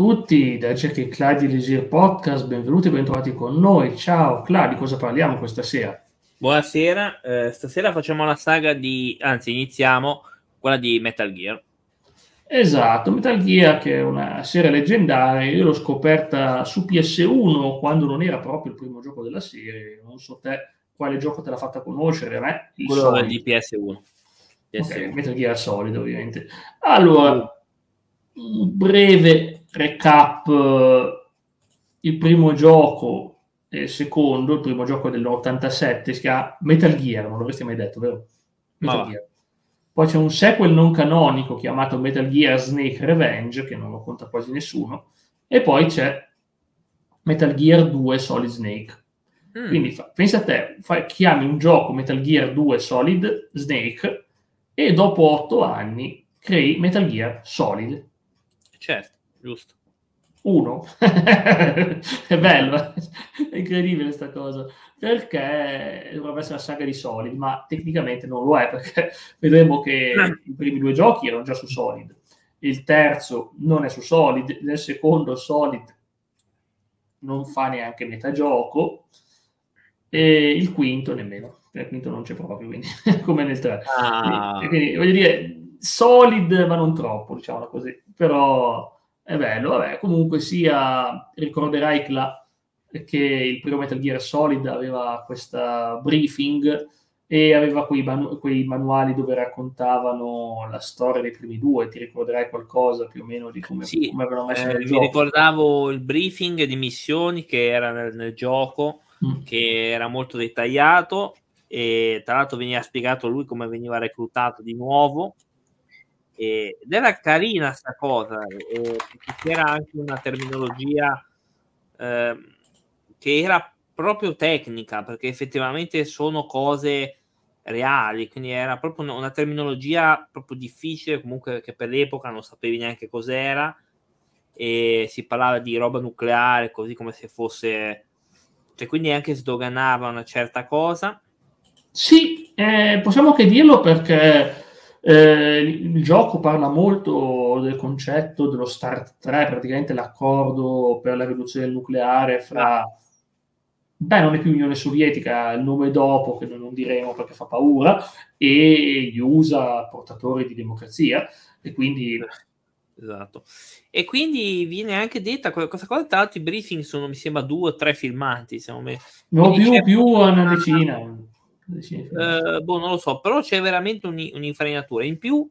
tutti, da Jack e Claudio Leisure Podcast, benvenuti e bentrovati con noi. Ciao Claudio, di cosa parliamo questa sera? Buonasera, eh, stasera facciamo la saga di, anzi iniziamo quella di Metal Gear. Esatto, Metal Gear che è una serie leggendaria, io l'ho scoperta su PS1 quando non era proprio il primo gioco della serie, non so te quale gioco te l'ha fatta conoscere, a me il quello Solid. di PS1. PS1. Okay, Metal Gear Solid ovviamente. Allora, un breve recap il primo gioco e il secondo, il primo gioco dell'87 si chiama Metal Gear, non l'avresti mai detto, vero? Metal Gear. Poi c'è un sequel non canonico chiamato Metal Gear Snake Revenge, che non lo conta quasi nessuno, e poi c'è Metal Gear 2 Solid Snake. Mm. Quindi fa, pensa a te, fai, chiami un gioco Metal Gear 2 Solid Snake e dopo otto anni crei Metal Gear Solid. Certo giusto? Uno. è bello, è incredibile questa cosa, perché dovrebbe essere la saga di Solid, ma tecnicamente non lo è, perché vedremo che i primi due giochi erano già su Solid, il terzo non è su Solid, nel secondo Solid non fa neanche metà gioco, e il quinto nemmeno, il quinto non c'è proprio, quindi, come nel 3. Ah. Quindi, quindi, voglio dire, Solid, ma non troppo, diciamo così, però è bello, vabbè, comunque sia, ricorderai Cla, che il primo Metal Gear Solid aveva questa briefing e aveva quei, manu- quei, manuali dove raccontavano la storia dei primi due, ti ricorderai qualcosa più o meno di come, sì, come avevano messo eh, Mi gioco. ricordavo il briefing di missioni che era nel, nel gioco, mm. che era molto dettagliato e tra l'altro veniva spiegato lui come veniva reclutato di nuovo ed era carina sta cosa, perché c'era anche una terminologia eh, che era proprio tecnica, perché effettivamente sono cose reali, quindi era proprio una terminologia proprio difficile, comunque che per l'epoca non sapevi neanche cos'era, e si parlava di roba nucleare, così come se fosse... Cioè, quindi anche sdoganava una certa cosa. Sì, eh, possiamo anche dirlo perché eh, il gioco parla molto del concetto dello START 3, praticamente l'accordo per la riduzione del nucleare fra... Beh, non è più Unione Sovietica, il nome dopo, che non diremo perché fa paura, e gli USA portatori di democrazia, e quindi... Esatto. E quindi viene anche detta questa cosa, tra l'altro i briefing sono, mi sembra, due o tre filmati, siamo me. No, più, più una decina eh, boh, non lo so, però c'è veramente un, un'infarinatura. In più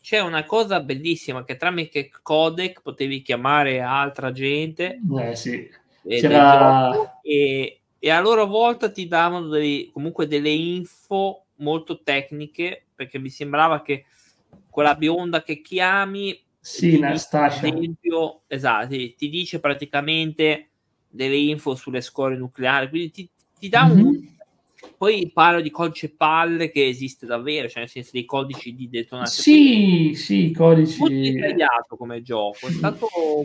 c'è una cosa bellissima che tramite codec potevi chiamare altra gente. Eh sì. C'era... E, e, a loro volta ti davano dei, comunque delle info molto tecniche perché mi sembrava che quella bionda che chiami sì, Nastasia. Esempio, esatto, ti dice praticamente delle info sulle scorie nucleari, quindi ti, ti dà mm-hmm. un, poi parlo di codice palle che esiste davvero, cioè nel senso dei codici di detonazione. Sì, sì, codici. Molto dettagliato come gioco.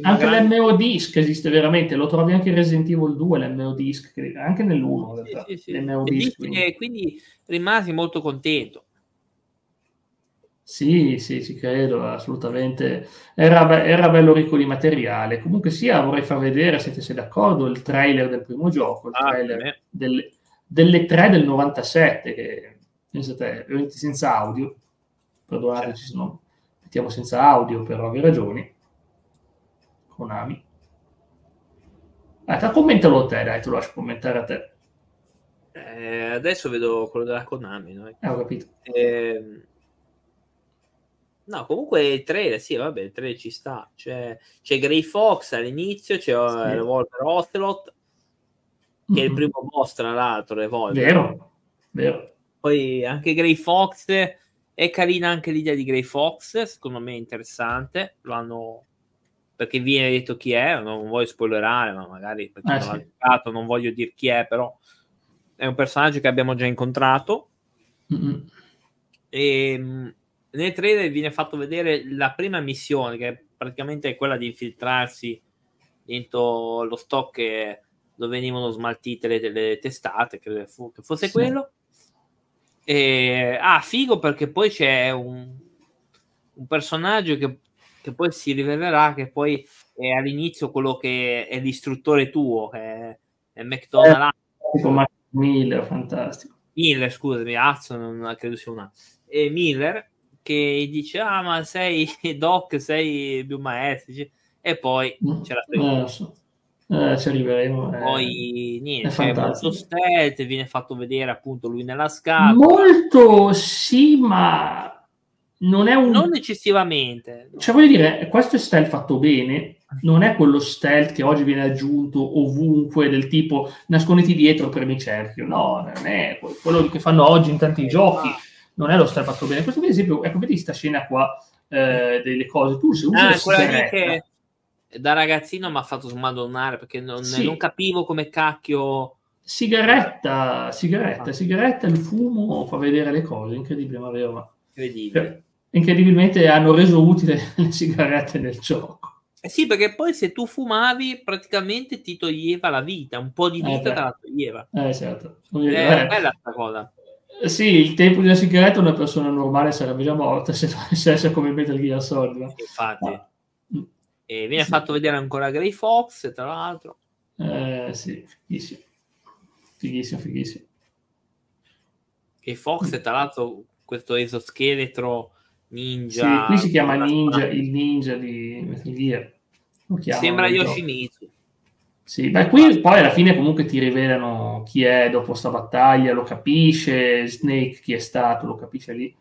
Anche grande... l'MO Disc esiste veramente, lo trovi anche in Resident Evil 2, l'MO Disc, anche nell'1. Sì, sì, sì. Disc, quindi. quindi rimasi molto contento. Sì, sì, ci credo, assolutamente. Era, era, bello ricco di materiale. Comunque sia, vorrei far vedere, se siete d'accordo, il trailer del primo gioco, il ah, trailer del, delle 3 del 97, che pensate, senza audio, perdonateci se no, mettiamo senza audio per ovvie ragioni, Konami. Ah, commentalo te, dai, te lo lascio commentare a te. Eh, adesso vedo quello della Konami. No? Eh, ho capito. Eh, no, comunque il trailer, sì, vabbè, il trailer ci sta. C'è, c'è Grey Fox all'inizio, c'è sì. Revolver Ocelot, che è il primo boss tra l'altro Evolve. Vero, vero. Poi anche Grey Fox è carina anche l'idea di Grey Fox, secondo me è interessante, lo hanno perché viene detto chi è, non voglio spoilerare, ma magari perché ah, non, sì. giocato, non voglio dire chi è, però è un personaggio che abbiamo già incontrato. Mm-hmm. E ehm, nel trailer viene fatto vedere la prima missione, che praticamente è quella di infiltrarsi dentro lo stock che dove venivano smaltite le, le testate, credo che fosse sì. quello. E, ah, figo perché poi c'è un, un personaggio che, che, poi si rivelerà che poi è all'inizio quello che è l'istruttore tuo, che è, è McDonald. Eh, Miller, fantastico. Miller, scusami, Azzo non credo sia una. E Miller che dice, ah ma sei doc, sei più maestro, e poi mm. c'è la eh, so. Eh, ci arriveremo. Eh. Poi niente, è molto stealth, viene fatto vedere appunto lui nella scatola. Molto sì, ma non è un... Non eccessivamente. Cioè, voglio dire, questo è stealth fatto bene, non è quello stealth che oggi viene aggiunto ovunque, del tipo nasconditi dietro per mi cerchio. No, non è quello che fanno oggi in tanti giochi, non è lo stealth fatto bene. Questo, per esempio, ecco, vedi questa scena qua eh, delle cose. Tu se usi ah, da ragazzino mi ha fatto smadonnare perché non, sì. non capivo come cacchio sigaretta, sigaretta, sigaretta, il fumo fa vedere le cose, incredibile, ma vero. Incredibile incredibilmente hanno reso utile le sigarette nel gioco. Eh sì, perché poi se tu fumavi praticamente ti toglieva la vita, un po' di vita eh te la toglieva. Eh certo. È eh, bella questa cosa. Eh, sì, il tempo di una sigaretta una persona normale sarebbe già morta se fosse come Metal Gear Solid. Infatti. Ma... E viene sì. fatto vedere ancora Grey Fox, tra l'altro. Eh sì, fighissimo. Fighissimo, fighissimo. Grey Fox, tra l'altro, questo esoscheletro Ninja. Sì, qui si chiama Ninja, il ninja di Metal Gear. Sembra Yoshimitsu. Sì, beh, qui poi alla fine comunque ti rivelano chi è dopo sta battaglia, lo capisce, Snake chi è stato, lo capisce lì.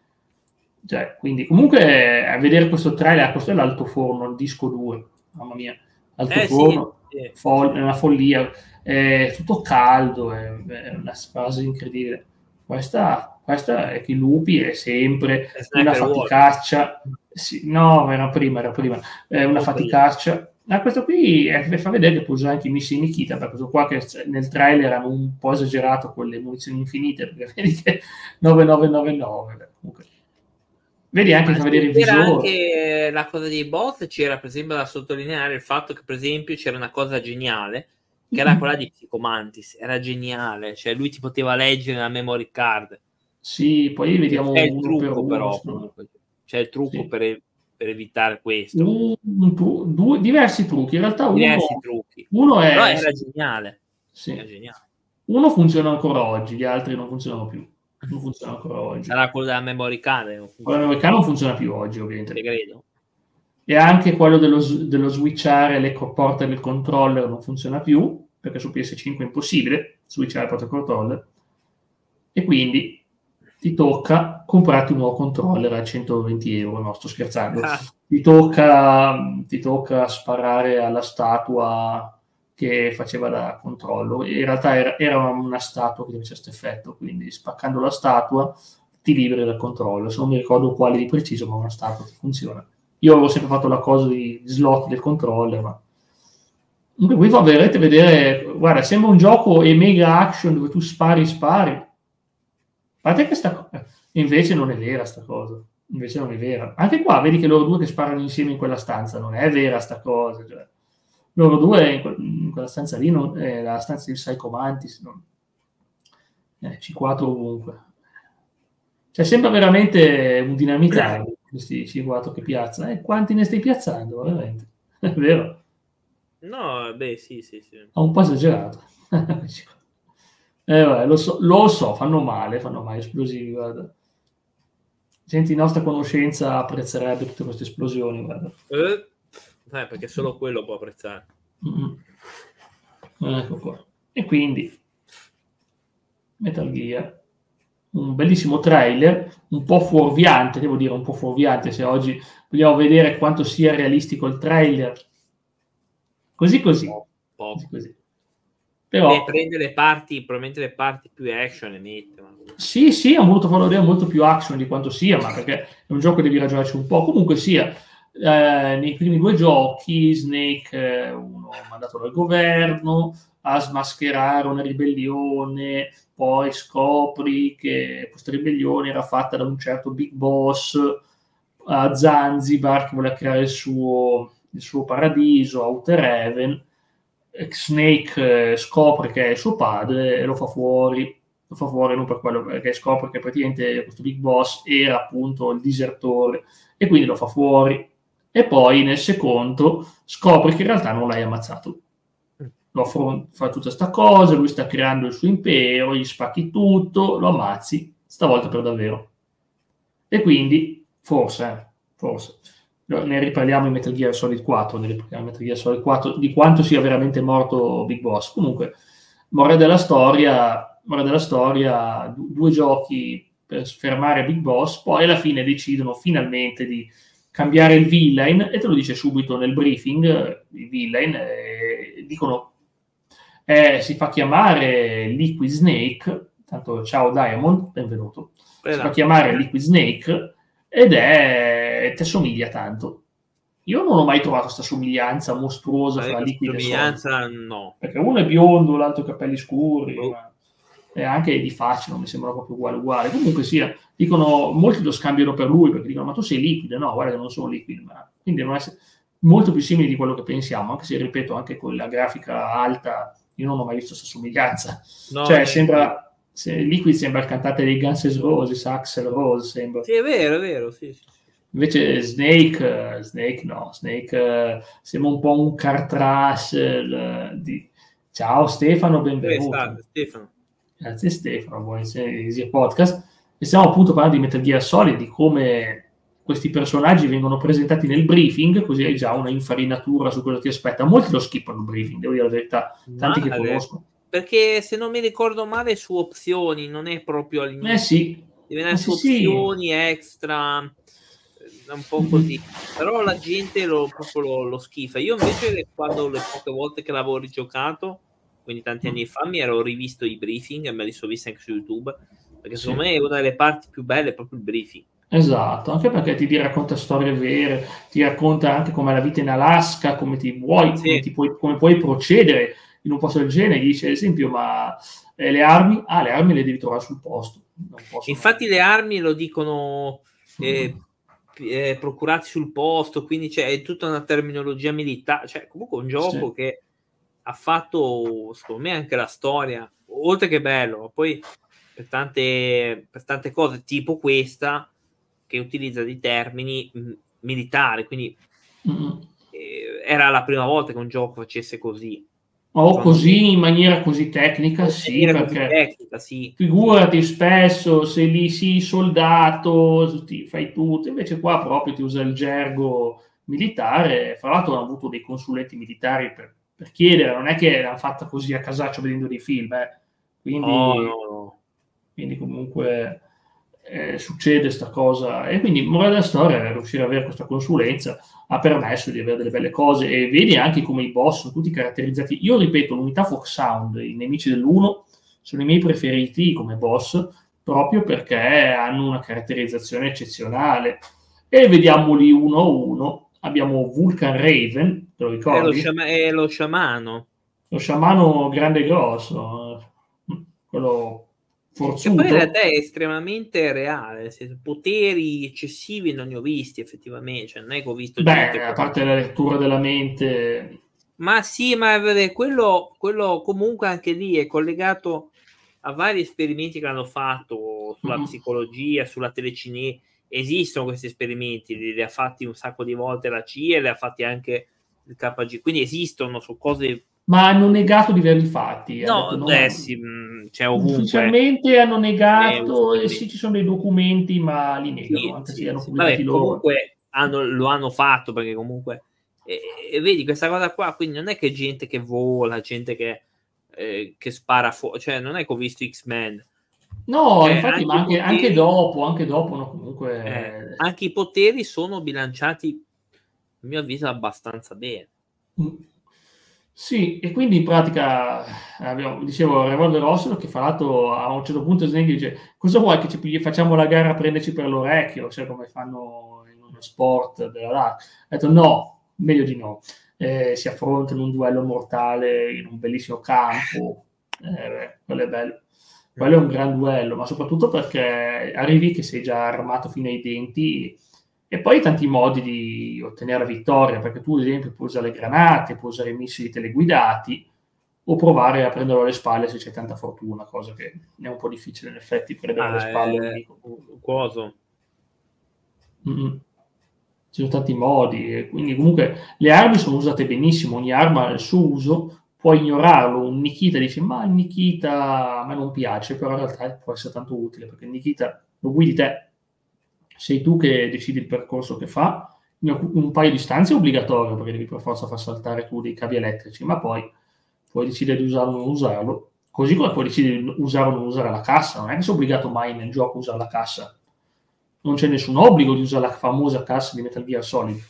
Cioè, quindi comunque a vedere questo trailer, questo è l'alto forno, il disco 2, mamma mia, alto eh, forno, sì. Fo- è una follia, è tutto caldo, è, è una fase incredibile. Questa questa è che i lupi è sempre è una faticaccia. Sì, no, era prima, era prima. È una faticaccia. Ma questo qui è, fa vedere che può usare anche i missili Nikita, perché questo qua che nel trailer hanno un po' esagerato con le munizioni infinite, perché vedi che 9999. Comunque. Vedi anche fa vedere il visore. anche la cosa dei bot, c'era per esempio da sottolineare il fatto che per esempio c'era una cosa geniale, che era quella di Psychomantis, era geniale, cioè lui ti poteva leggere la memory card sì, poi vediamo c'è il trucco però, c'è il trucco sì. per, per, evitare questo. Un, un, due, diversi trucchi, in realtà uno, diversi trucchi. uno è... Però era geniale. Sì. Era geniale. Uno funziona ancora oggi, gli altri non funzionano più. Non funziona ancora oggi. Sarà quello della memory card. Quello della memory card non funziona più oggi, ovviamente. credo. E anche quello dello, dello switchare le porte del controller non funziona più, perché su PS5 è impossibile switchare il porta controller. E quindi ti tocca comprarti un nuovo controller a 120 euro, no sto scherzando, ah. ti, tocca, ti tocca sparare alla statua che faceva da controllo, in realtà era, era una statua che aveva questo effetto, quindi spaccando la statua ti liberi dal controllo, se non mi ricordo quale di preciso, ma una statua che funziona. Io avevo sempre fatto la cosa di slot del controller, ma comunque qui vedrete vedere, guarda, sembra un gioco e mega action dove tu spari, spari, parte questa cosa, invece non è vera sta cosa, invece non è vera. Anche qua vedi che loro due che sparano insieme in quella stanza, non è vera sta cosa, cioè, loro due in, que- in, quella stanza lì, non, è la stanza di Psycho Mantis, non, eh, C4 ovunque. Cioè sembra veramente un dinamitario questi C4 che piazza. Eh, quanti ne stai piazzando, veramente? È vero? No, beh, sì, sì, sì. Ho un po' esagerato. Eh, vabbè, lo, so, lo so, fanno male, fanno male, esplosivi, guarda. Gente di nostra conoscenza apprezzerebbe tutte queste esplosioni, guarda. Eh, eh perché solo quello può apprezzare. Mm-hmm. Ecco qua. E quindi, Metal Gear, un bellissimo trailer, un po' fuorviante, devo dire, un po' fuorviante, se oggi vogliamo vedere quanto sia realistico il trailer. Così così. Po', po'. così, così. Però, e prende le parti, probabilmente le parti più action e mette. Ma... Sì, sì, ha voluto fare vedere molto più action di quanto sia, ma perché è un gioco che devi ragionarci un po'. Comunque sia, eh, nei primi due giochi Snake, eh, uno mandato dal governo a smascherare una ribellione, poi scopri che questa ribellione era fatta da un certo big boss a Zanzibar che voleva creare il suo, il suo paradiso, Outer Heaven. Snake eh, scopre che è suo padre e lo fa fuori, lo fa fuori non per quello perché scopre che praticamente questo Big Boss era appunto il disertore e quindi lo fa fuori e poi nel secondo scopri che in realtà non l'hai ammazzato. Lo affronta, fa tutta questa cosa, lui sta creando il suo impero, gli spacchi tutto, lo ammazzi, stavolta per davvero. E quindi, forse, eh, forse, ne riparliamo in Metal Gear Solid 4, ne riparliamo in Metal Gear Solid 4 di quanto sia veramente morto Big Boss. Comunque, morale della storia, morale della storia due giochi per fermare Big Boss, poi alla fine decidono finalmente di cambiare il villain e te lo dice subito nel briefing, il villain, eh, dicono eh, si fa chiamare Liquid Snake, tanto ciao Diamond, benvenuto, si fa chiamare Liquid Snake ed è, ti assomiglia tanto. Io non ho mai trovato questa somiglianza mostruosa tra Liquid e Somiglianza no. Perché uno è biondo, l'altro ha capelli scuri, oh. E anche di faccia non mi sembra proprio uguale uguale. Comunque sia, dicono, molti lo scambiano per lui perché dicono ma tu sei liquido, no, guarda che non sono liquido, ma quindi devono essere molto più simili di quello che pensiamo, anche se ripeto, anche con la grafica alta, io non ho mai visto questa somiglianza. No, cioè, sembra se, Liquid sembra il cantante dei Guns N' Roses, Axel Rose sembra. Sì, è vero, è vero, sì, sì. Invece Snake, uh, Snake no, Snake uh, sembra un po' un car trash uh, di... Ciao Stefano, benvenuto. Stefano. Grazie Stefano, buon Easy Podcast. E stiamo appunto parlando di Metal Gear Solid, di come questi personaggi vengono presentati nel briefing, così hai già una infarinatura su quello che ti aspetta. Molti lo skippano il briefing, devo dire la verità, tanti Ma che conosco perché se non mi ricordo male su opzioni non è proprio all'inizio. Eh sì. Deve essere eh su opzioni sì. extra, eh, un po' così. Però la gente lo, proprio lo, lo, schifa. Io invece quando le poche volte che l'avevo rigiocato, quindi tanti anni fa, mi ero rivisto i briefing e me li sono visti anche su YouTube. Perché secondo sì. me una delle parti più belle è proprio il briefing. Esatto, anche perché ti, racconta storie vere, ti racconta anche com'è la vita in Alaska, come ti vuoi, sì. come, ti puoi, come puoi procedere in un posto del genere, gli dice ad esempio, ma eh, le armi? Ah, le armi le devi trovare sul posto. Infatti mai. le armi lo dicono eh, eh, procurati sul posto, quindi c'è è tutta una terminologia militare, cioè comunque un gioco sì. che ha fatto, secondo me, anche la storia, oltre che bello, poi per tante, per tante cose tipo questa, che utilizza dei termini mh, militari, quindi eh, era la prima volta che un gioco facesse così. O così in maniera così tecnica, sì, perché tecnica, sì. figurati spesso se lì sì, soldato, ti fai tutto, invece qua proprio ti usa il gergo militare, fra l'altro hanno avuto dei consulenti militari per, per chiedere, non è che l'hanno fatta così a casaccio vedendo dei film, eh. quindi, oh, no, no. quindi comunque eh, succede questa cosa e quindi morale della storia riuscire ad avere questa consulenza ha permesso di avere delle belle cose e vedi anche come i boss sono tutti caratterizzati io ripeto l'unità Fox Sound i nemici dell'1 sono i miei preferiti come boss proprio perché hanno una caratterizzazione eccezionale e vediamoli uno a uno abbiamo Vulcan Raven te lo ricordi? È lo, sciama- è lo sciamano lo sciamano grande e grosso quello forzuto. E poi in realtà è estremamente reale, poteri eccessivi non ne ho visti effettivamente, cioè non è che ho visto Beh, a parte la lettura della mente... Ma sì, ma quello, quello comunque anche lì è collegato a vari esperimenti che hanno fatto sulla mm. psicologia, sulla telecinesi. Esistono questi esperimenti, li, li, ha fatti un sacco di volte la CIA li ha fatti anche il KG, quindi esistono su cose ma hanno negato di averli fatti. No, detto, no eh, sì, mm, c'è ovunque. Ufficialmente hanno negato, e sì, ci sono dei documenti, ma li negano, sì, anche sì, se hanno pubblicati loro. Comunque hanno, lo hanno fatto, perché comunque... E, e, vedi questa cosa qua, quindi non è che gente che vola, gente che, eh, che spara fuori, cioè non è che ho visto X-Men. No, cioè, infatti, anche ma anche, poteri, anche, dopo, anche dopo, no, comunque... Eh, anche i poteri sono bilanciati, a mio avviso, abbastanza bene. Mm. Sì, e quindi in pratica, abbiamo, dicevo, Revolver Rossolo che fra l'altro a un certo punto Snake dice cosa vuoi che ci facciamo la gara a prenderci per l'orecchio, cioè come fanno in uno sport della LAC. Ha detto no, meglio di no. Eh, si affrontano un duello mortale in un bellissimo campo, eh, beh, quello è bello. Quello è un gran duello, ma soprattutto perché arrivi che sei già armato fino ai denti e poi tanti modi di ottenere la vittoria, perché tu ad esempio puoi usare le granate, puoi usare i missili teleguidati o provare a prenderlo alle spalle se c'è tanta fortuna, cosa che è un po' difficile in effetti prendere ah, alle spalle. È... Coso. Mm-hmm. ci sono tanti modi, quindi comunque le armi sono usate benissimo, ogni arma ha il suo uso, puoi ignorarlo, un Nikita dice ma il Nikita a me non piace, però in realtà può essere tanto utile, perché Nikita lo guidi te, sei tu che decidi il percorso che fa, un paio di stanze è obbligatorio, perché devi per forza far saltare tu dei cavi elettrici, ma poi puoi decidere di usarlo o non usarlo, così come puoi decidere di usare o non usare la cassa, non è che sei obbligato mai nel gioco a usare la cassa, non c'è nessun obbligo di usare la famosa cassa di Metal Gear Solid,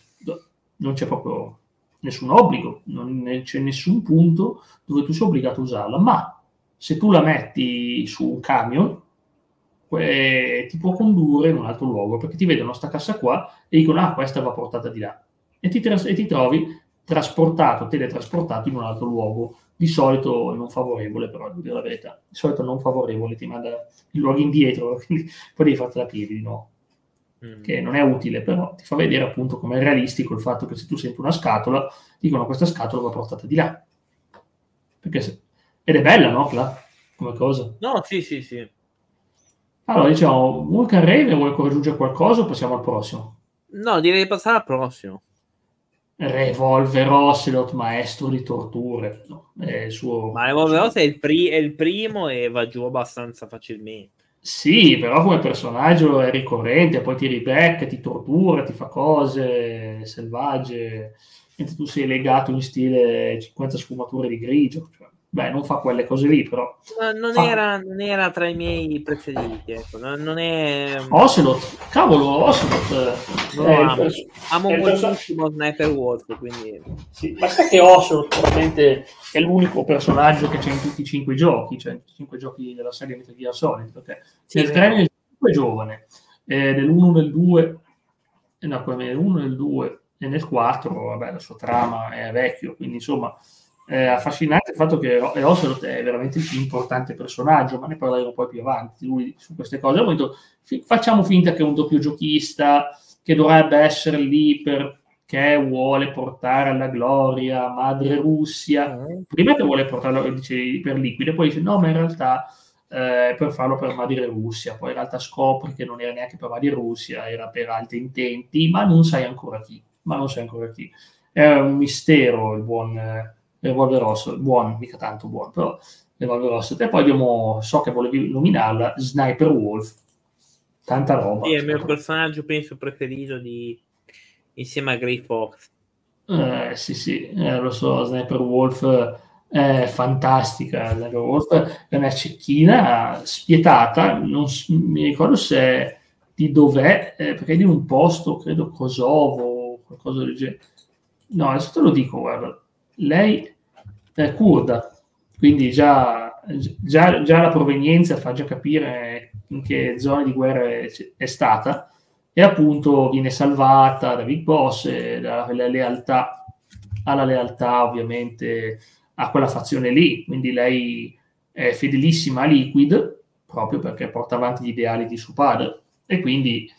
non c'è proprio nessun obbligo, non c'è nessun punto dove tu sei obbligato a usarla, ma se tu la metti su un camion, eh, ti può condurre in un altro luogo, perché ti vedono sta cassa qua e dicono, ah, questa va portata di là. E ti, tras- e ti trovi trasportato, teletrasportato in un altro luogo, di solito non favorevole, però, devo dire la verità, di solito non favorevole, ti manda il luogo indietro, quindi poi devi fartela a piedi di nuovo mm. che non è utile, però ti fa vedere appunto come è realistico il fatto che se tu senti una scatola, dicono questa scatola va portata di là. Perché se... Ed è bella, no, Fla? Come cosa? No, sì, sì, sì. Allora, diciamo, Vulcan Rave vuole ancora aggiungere qualcosa o passiamo al prossimo? No, direi di passare al prossimo. Revolver Ocelot, maestro di torture. No, è il suo... Ma Revolver Ocelot è il, pri- è il primo e va giù abbastanza facilmente. Sì, però come personaggio è ricorrente, poi ti ribecca, ti tortura, ti fa cose selvagge, mentre tu sei legato in stile 50 sfumature di grigio. Cioè, beh, non fa quelle cose lì, però. non, fa... era, non, era, tra i miei preferiti, ecco. non, non è... Ocelot, cavolo, Ocelot. No, eh, amo, pers- amo moltissimo pers- Sniper Wolf, quindi... Sì, ma sai che Ocelot probabilmente è l'unico personaggio che c'è in tutti i cinque giochi, cioè in tutti i cinque giochi della serie Metal Gear Solid, perché sì, nel 3 e nel 5 è giovane, eh, nell'1 nel 2, eh, no, nell'1 nel 2 e nel 4, vabbè, la sua trama è vecchio, quindi insomma è affascinante il fatto che Ocelot è veramente il più importante personaggio, ma ne parleremo poi più avanti lui su queste cose. Detto, facciamo finta che è un doppio giochista che dovrebbe essere lì perché vuole portare alla gloria madre Russia. Mm. Prima che vuole portarlo dice, per liquide, poi dice no, ma in realtà eh, per farlo per madre Russia. Poi in realtà scopri che non era neanche per madre Russia, era per altri intenti, ma non sai ancora chi. Ma non sai ancora chi. È un mistero il buon Revolver Rosso, buono, mica tanto buono, però Revolver Rosso. E poi abbiamo, so che volevi nominarla, Sniper Wolf. Tanta roba. Sì, è il mio personaggio, penso, preferito di... insieme a Grey Fox. Eh, sì, sì, eh, lo so, Sniper Wolf è fantastica. Sniper Wolf è una cecchina spietata, non mi ricordo se di dov'è, eh, perché è di un posto, credo Kosovo, qualcosa del genere. No, adesso te lo dico, guarda, lei è kurda, quindi già, già, già, la provenienza fa già capire in che zone di guerra è, è stata e appunto viene salvata da Big Boss e dalla lealtà, alla lealtà ovviamente a quella fazione lì, quindi lei è fedelissima a Liquid proprio perché porta avanti gli ideali di suo padre. E quindi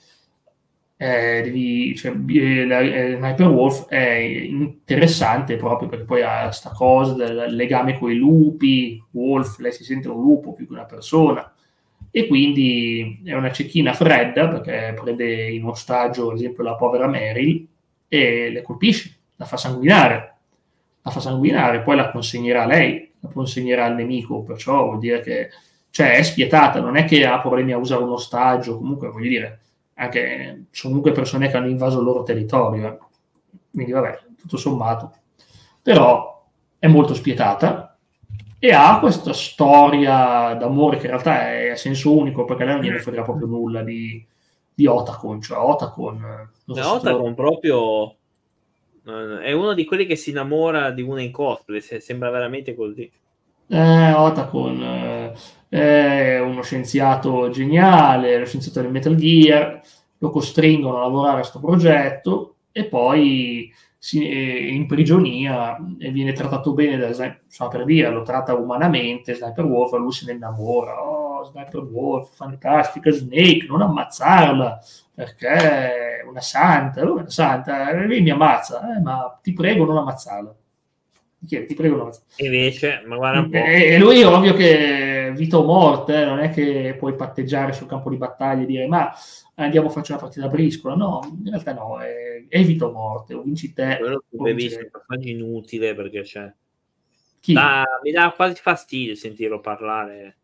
eh, devi, cioè, eh, Sniper Wolf è interessante proprio perché poi ha questa cosa del legame con i lupi, Wolf, lei si sente un lupo più che una persona. E quindi è una cecchina fredda perché prende in ostaggio ad esempio la povera Meryl e le colpisce, la fa sanguinare, la fa sanguinare, poi la consegnerà a lei, la consegnerà al nemico, perciò vuol dire che cioè, è spietata, non è che ha problemi a usare un ostaggio, comunque voglio dire anche sono comunque persone che hanno invaso il loro territorio, eh. quindi vabbè, tutto sommato. Però è molto spietata e ha questa storia d'amore che in realtà è a senso unico perché lei non gliene frega proprio nulla di, di Otacon, cioè Otacon... Eh, so Otacon proprio eh, è uno di quelli che si innamora di una in cosplay, sembra veramente così. Eh, Otacon eh, è uno scienziato geniale, lo scienziato del Metal Gear, lo costringono a lavorare a questo progetto e poi è in prigionia e viene trattato bene da Sniper, per dire, lo tratta umanamente, Sniper Wolf, lui se ne innamora, oh, Sniper Wolf, fantastica, Snake, non ammazzarla, perché è una santa, lui è una santa, lei mi ammazza, eh, ma ti prego non ammazzarla. Ti prego non ammazzarla. Invece, ma guarda un po'. E, e lui ovvio che vita o morte, eh, non è che puoi patteggiare sul campo di battaglia e dire ma andiamo a fare una partita a briscola. No, in realtà no, è evito morte, o vinci te. Quello che visto è un personaggio inutile perché c'è. Da, mi dà quasi fastidio sentirlo parlare.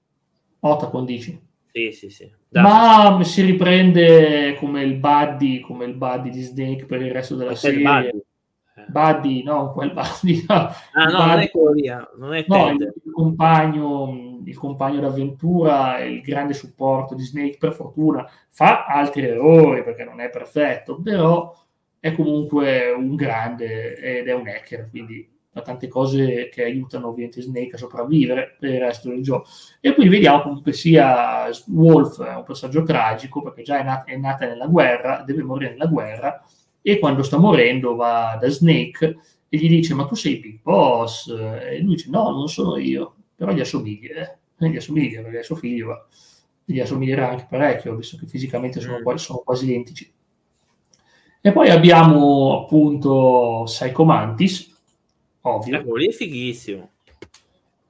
Otacon dici? Sì, sì, sì. Da Ma si riprende come il buddy, come il buddy di Snake per il resto della serie. Buddy, no, quel Buddy. No. Ah, no, buddy, non è quello lì, non è no, il, il, compagno, il compagno d'avventura, il grande supporto di Snake, per fortuna, fa altri errori perché non è perfetto, però è comunque un grande ed è un hacker, quindi fa tante cose che aiutano ovviamente Snake a sopravvivere per il resto del gioco. E qui vediamo comunque sia Wolf è un personaggio tragico perché già è nata, è nata nella guerra, deve morire nella guerra e quando sta morendo va da Snake e gli dice ma tu sei Big Boss? E lui dice no non sono io però gli assomiglia eh? gli assomiglia perché è suo figlio ma gli assomiglierà anche parecchio visto che fisicamente sono, mm. sono quasi identici. E poi abbiamo appunto Psycho Mantis ovvio. Ecco lì è fighissimo.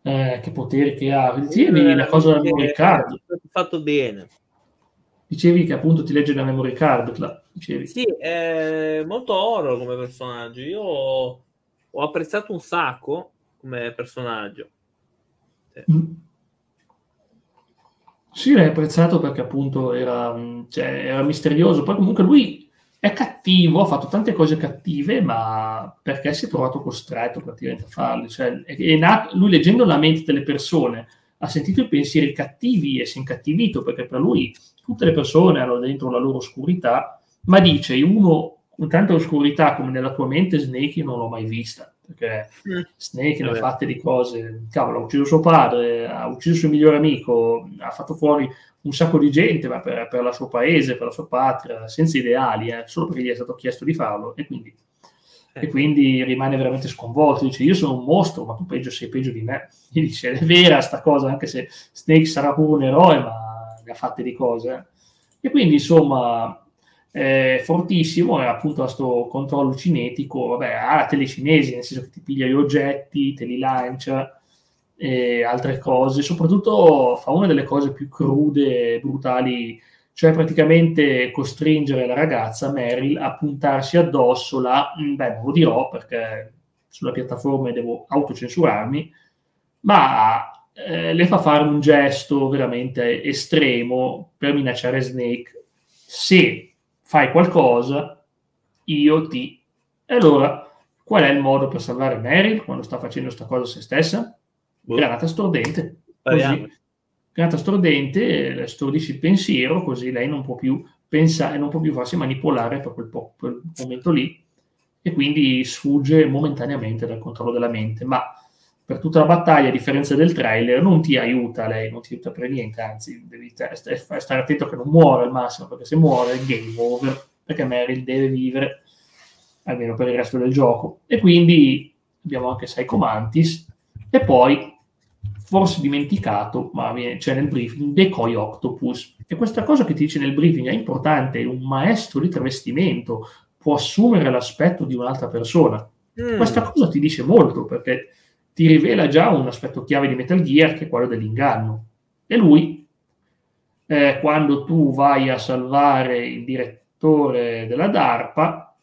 Eh, che poteri che ha. Dicevi eh, una cosa da memory card. fatto bene. Dicevi che appunto ti legge la memory card Dicevi. Sì, è molto oro come personaggio. Io ho apprezzato un sacco come personaggio. Sì, mm. sì l'hai apprezzato perché appunto era, cioè, era misterioso. Poi comunque lui è cattivo, ha fatto tante cose cattive, ma perché si è trovato costretto praticamente a farle. Cioè, è, è nato, lui leggendo la mente delle persone ha sentito i pensieri cattivi e si è incattivito perché per lui tutte le persone hanno dentro la loro oscurità ma dice uno con tanta oscurità come nella tua mente Snake non l'ho mai vista perché mm. Snake ne ha fatte di cose cavolo ha ucciso suo padre ha ucciso il suo migliore amico ha fatto fuori un sacco di gente ma per, per il suo paese per la sua patria senza ideali eh, solo perché gli è stato chiesto di farlo e quindi, eh. e quindi rimane veramente sconvolto dice io sono un mostro ma tu peggio sei peggio di me gli dice è vera sta cosa anche se Snake sarà pure un eroe ma ne ha fatte di cose eh. e quindi insomma eh, fortissimo e appunto questo controllo cinetico, vabbè, ha la telecinesi, nel senso che ti piglia gli oggetti, te li lancia e altre cose, soprattutto fa una delle cose più crude e brutali, cioè praticamente costringere la ragazza Meryl a puntarsi addosso la, mm, beh, non lo dirò perché sulla piattaforma devo autocensurarmi, ma eh, le fa fare un gesto veramente estremo per minacciare Snake se fai qualcosa, io ti... E allora, qual è il modo per salvare Meryl quando sta facendo questa cosa a se stessa? Boh. Granata stordente. Così, granata stordente, le stordisci il pensiero, così lei non può più pensare, non può più farsi manipolare per quel, po- quel momento lì e quindi sfugge momentaneamente dal controllo della mente. Ma per tutta la battaglia, a differenza del trailer, non ti aiuta lei, non ti aiuta per niente, anzi, devi stare attento che non muore al massimo, perché se muore è game over, perché Meryl deve vivere, almeno per il resto del gioco. E quindi abbiamo anche Psycho Mantis, e poi, forse dimenticato, ma c'è nel briefing, Decoy Octopus. E questa cosa che ti dice nel briefing è importante, un maestro di travestimento può assumere l'aspetto di un'altra persona. Mm. Questa cosa ti dice molto, perché ti rivela già un aspetto chiave di Metal Gear che è quello dell'inganno. E lui, eh, quando tu vai a salvare il direttore della DARPA,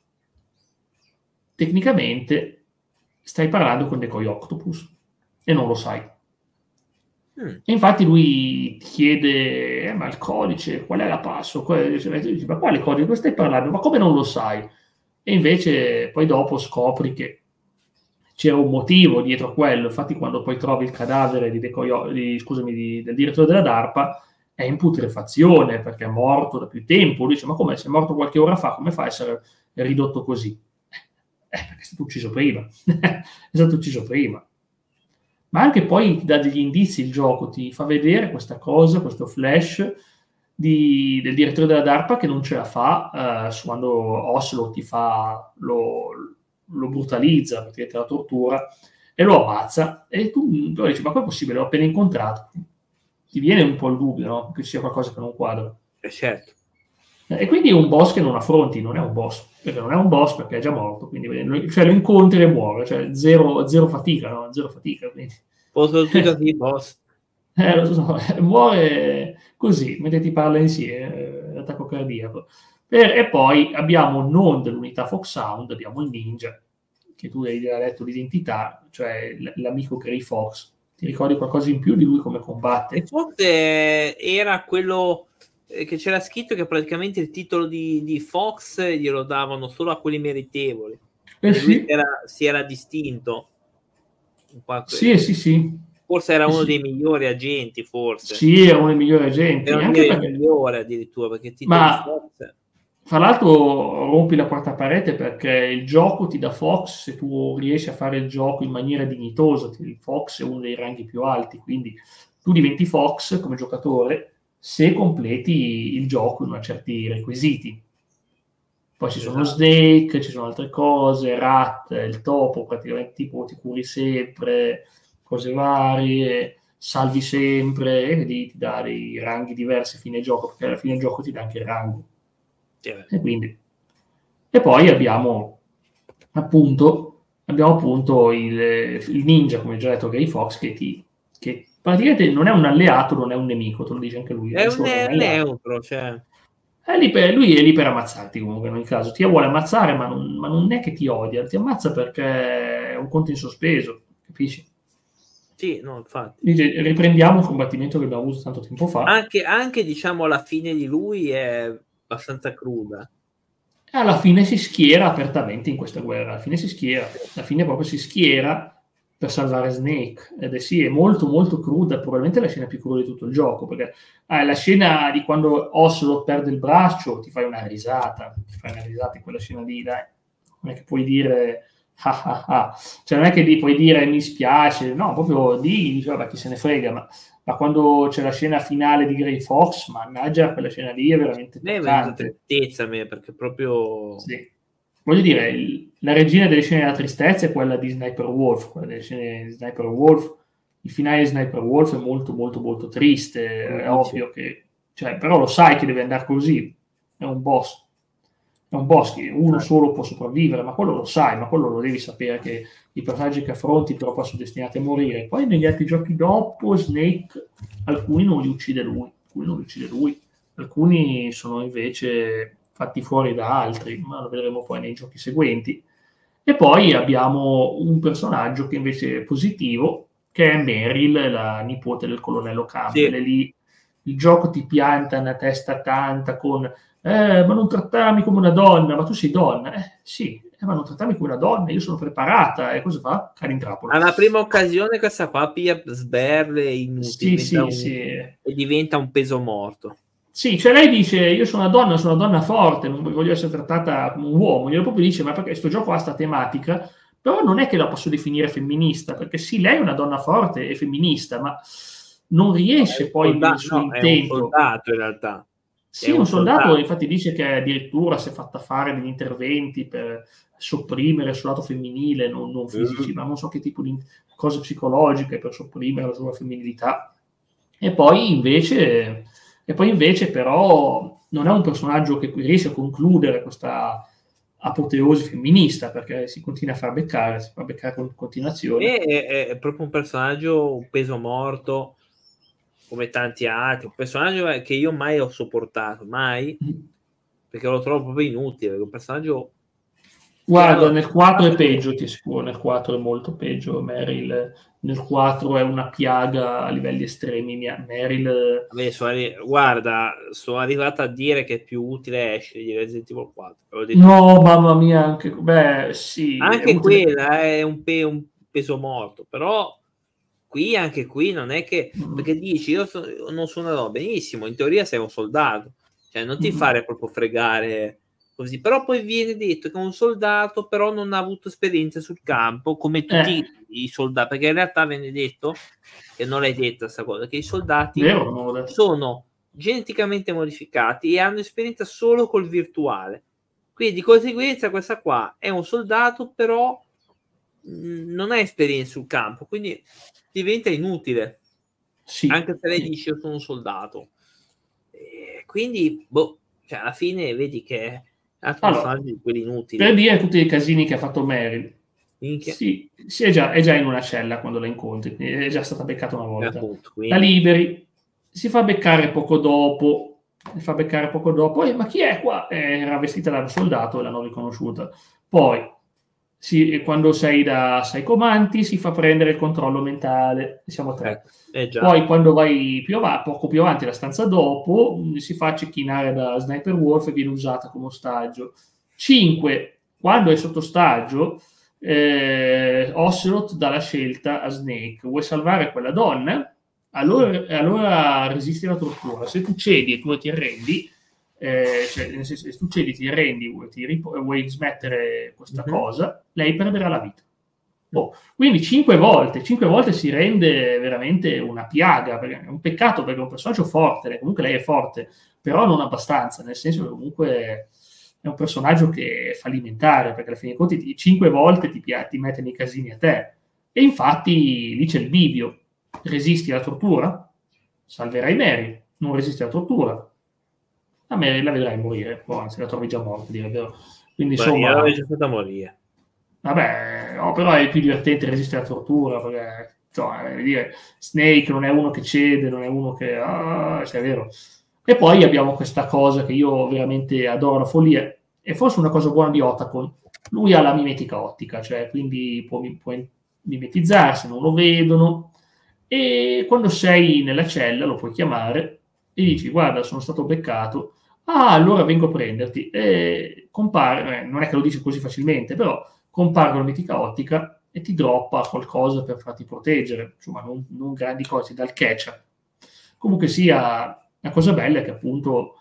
tecnicamente stai parlando con Decoy Octopus e non lo sai. Mm. E infatti lui ti chiede, eh, ma il codice, qual è la passo? Ma quale codice? Stai parlando? Ma come non lo sai? E invece poi dopo scopri che c'era un motivo dietro a quello. Infatti, quando poi trovi il cadavere di Decoio, di, scusami, di, del direttore della DARPA, è in putrefazione perché è morto da più tempo. Lui dice: Ma come? Se è morto qualche ora fa, come fa a essere ridotto così? Eh, perché è stato ucciso prima. è stato ucciso prima. Ma anche poi dà degli indizi il gioco, ti fa vedere questa cosa, questo flash di, del direttore della DARPA che non ce la fa eh, quando Oslo ti fa lo, lo brutalizza, praticamente la tortura, e lo ammazza. E tu, tu dici, ma come è possibile? L'ho appena incontrato. Ti viene un po' il dubbio, no? Che ci sia qualcosa che non quadra. Eh certo. E quindi è un boss che non affronti, non è un boss, perché non è un boss perché è già morto, quindi cioè, lo incontri e muore, cioè zero, zero fatica, no? Zero fatica. Quindi. Posso dire di boss. Eh, lo so, muore così, mentre ti parla insieme, eh, attacco cardiaco. Per, e poi abbiamo non dell'unità Foxhound, abbiamo il Ninja, che tu hai già detto l'identità, cioè l'amico Grey Fox. Ti ricordi qualcosa in più di lui come combatte? Forse era quello eh, che c'era scritto che praticamente il titolo di, di Fox glielo davano solo a quelli meritevoli. Eh sì. era, si era distinto. Sì, sì, sì. Forse era uno sì. dei migliori agenti, forse. Sì, era uno dei migliori agenti. Era anche perché... il migliore addirittura, perché il titolo Ma... di Fox fra l'altro rompi la quarta parete perché il gioco ti dà Fox se tu riesci a fare il gioco in maniera dignitosa. Il Fox è uno dei ranghi più alti, quindi tu diventi Fox come giocatore se completi il gioco in una certi requisiti. Poi ci sono esatto. Snake, ci sono altre cose, Rat, il topo, praticamente tipo ti curi sempre, cose varie, salvi sempre e ti dà dei ranghi diversi a fine gioco, perché alla fine gioco ti dà anche il rango. E, quindi, e poi abbiamo appunto, abbiamo appunto il, il, ninja, come già detto Gray Fox, che, ti, che praticamente non è un alleato, non è un nemico, te lo dice anche lui. È, un, è neutro, cioè. È lì per, lui è lì per ammazzarti comunque in ogni caso, ti vuole ammazzare ma non, ma non è che ti odia, ti ammazza perché è un conto in sospeso, capisci? Sì, no, infatti. Dice, riprendiamo un combattimento che abbiamo avuto tanto tempo fa. Anche, anche diciamo, la fine di lui è abbastanza cruda. Alla fine si schiera apertamente in questa guerra, alla fine si schiera, alla fine proprio si schiera per salvare Snake. Ed è sì, è molto molto cruda, probabilmente la scena più cruda di tutto il gioco, perché ah, la scena di quando Ocelot perde il braccio, ti fai una risata, ti fai una risata in quella scena lì, dai. Non è che puoi dire... Ah, ah, ah. Cioè non è che lì puoi dire mi spiace, no, proprio di, dici, vabbè, chi se ne frega, ma ma quando c'è la scena finale di Grey Fox, mannaggia, quella scena lì è veramente toccante. tristezza a me, perché proprio... Sì. Voglio dire, la regina delle scene della tristezza è quella di Sniper Wolf, quella delle scene di Sniper Wolf. Il finale di Sniper Wolf è molto, molto, molto triste, è ovvio che... Cioè, però lo sai che deve andare così, è un boss è un boss che uno solo può sopravvivere, ma quello lo sai, ma quello lo devi sapere che i personaggi che affronti però sono destinati a morire. Poi negli altri giochi dopo Snake alcuni non li uccide lui, alcuni non li uccide lui, alcuni sono invece fatti fuori da altri, ma lo vedremo poi nei giochi seguenti. E poi abbiamo un personaggio che invece è positivo, che è Meryl, la nipote del colonnello Campbell. Sì. Lì il gioco ti pianta una testa tanta con eh, ma non trattarmi come una donna, ma tu sei donna. Eh, sì, eh, ma non trattarmi come una donna, io sono preparata. E cosa fa? Cade in trappola. Alla prima occasione questa qua pia sberle inutili sì, sì, un... sì. e diventa un peso morto. Sì, cioè lei dice io sono una donna, sono una donna forte, non voglio essere trattata come un uomo. Glielo proprio dice, ma perché questo gioco ha questa tematica? Però non è che la posso definire femminista, perché sì, lei è una donna forte e femminista, ma non riesce poi soldato, nel suo no, intento. È un soldato in realtà sì, un, un soldato, soldato, infatti dice che addirittura si è fatta fare degli interventi per sopprimere il soldato femminile, non, non fisici, mm. ma non so che tipo di cose psicologiche per sopprimere la sua femminilità. E poi invece, e poi invece però non è un personaggio che riesce a concludere questa apoteosi femminista perché si continua a far beccare, si fa beccare con continuazione. È, è, è proprio un personaggio un peso morto come tanti altri, un personaggio che io mai ho sopportato, mai, perché lo trovo proprio inutile, un personaggio... Guarda, nel 4 è peggio, ti assicuro, nel 4 è molto peggio, Meryl, nel 4 è una piaga a livelli estremi, Meryl... Vabbè, sono arri- guarda, sono arrivato a dire che è più utile Ashley di Resident Evil 4. No, mamma mia, anche... Beh, sì. Anche è quella è un, pe- un peso morto, però qui anche qui non è che mm. perché dici io so, non suonerò benissimo in teoria sei un soldato cioè non ti mm. fare proprio fregare così però poi viene detto che un soldato però non ha avuto esperienza sul campo come tutti eh. i soldati perché in realtà viene detto che non l'hai detta questa cosa che i soldati Vero, sono geneticamente modificati e hanno esperienza solo col virtuale quindi di conseguenza questa qua è un soldato però non ha esperienza sul campo, quindi diventa inutile. Sì. Anche se lei dice io sono un soldato. E quindi, boh, cioè alla fine vedi che è allora, di quelli inutili. Per dire tutti i casini che ha fatto Mary. Sì, sì è, già, è, già, in una cella quando la incontri, è già stata beccata una volta. Appunto, quindi... La liberi, si fa beccare poco dopo le fa beccare poco dopo, eh, ma chi è qua? Eh, era vestita da un soldato e l'hanno riconosciuta. Poi, si, quando sei da sei comanti, si fa prendere il controllo mentale, siamo tre. Eh, eh Poi, quando vai più avanti, poco più avanti, la stanza dopo, si fa cecchinare da Sniper Wolf e viene usata come ostaggio. 5. Quando è sotto ostaggio, eh, Ocelot dà la scelta a Snake: vuoi salvare quella donna? Allora, allora resisti alla tortura. Se tu cedi e tu ti arrendi, eh, cioè, se tu cedi, ti arrendi, vuoi, ti rip- vuoi smettere questa mm-hmm. cosa, lei perderà la vita. Oh, quindi cinque volte, cinque volte si rende veramente una piaga, perché è un peccato perché è un personaggio forte, comunque lei è forte, però non abbastanza, nel senso che comunque è un personaggio che è fallimentare, perché alla fine dei conti cinque volte ti, ti mette nei casini a te. E infatti lì c'è il bivio, resisti alla tortura, salverai Mary, non resisti alla tortura, a Mary la vedrai morire, o anzi la trovi già morta, dire vero. Quindi Beh, insomma... l'avevi già fatta morire. Vabbè, no, però è più divertente resistere alla tortura, perché insomma, dire, Snake non è uno che cede, non è uno che... Ah, cioè, è vero. E poi abbiamo questa cosa che io veramente adoro la follia, e forse una cosa buona di Otacon, lui ha la mimetica ottica, cioè quindi può, può mimetizzarsi, non lo vedono, e quando sei nella cella lo puoi chiamare e dici guarda sono stato beccato, ah allora vengo a prenderti, e compare, eh, non è che lo dici così facilmente, però compare la mitica ottica e ti droppa qualcosa per farti proteggere, insomma non, non grandi cose, dal catcher. Comunque sia, la cosa bella è che appunto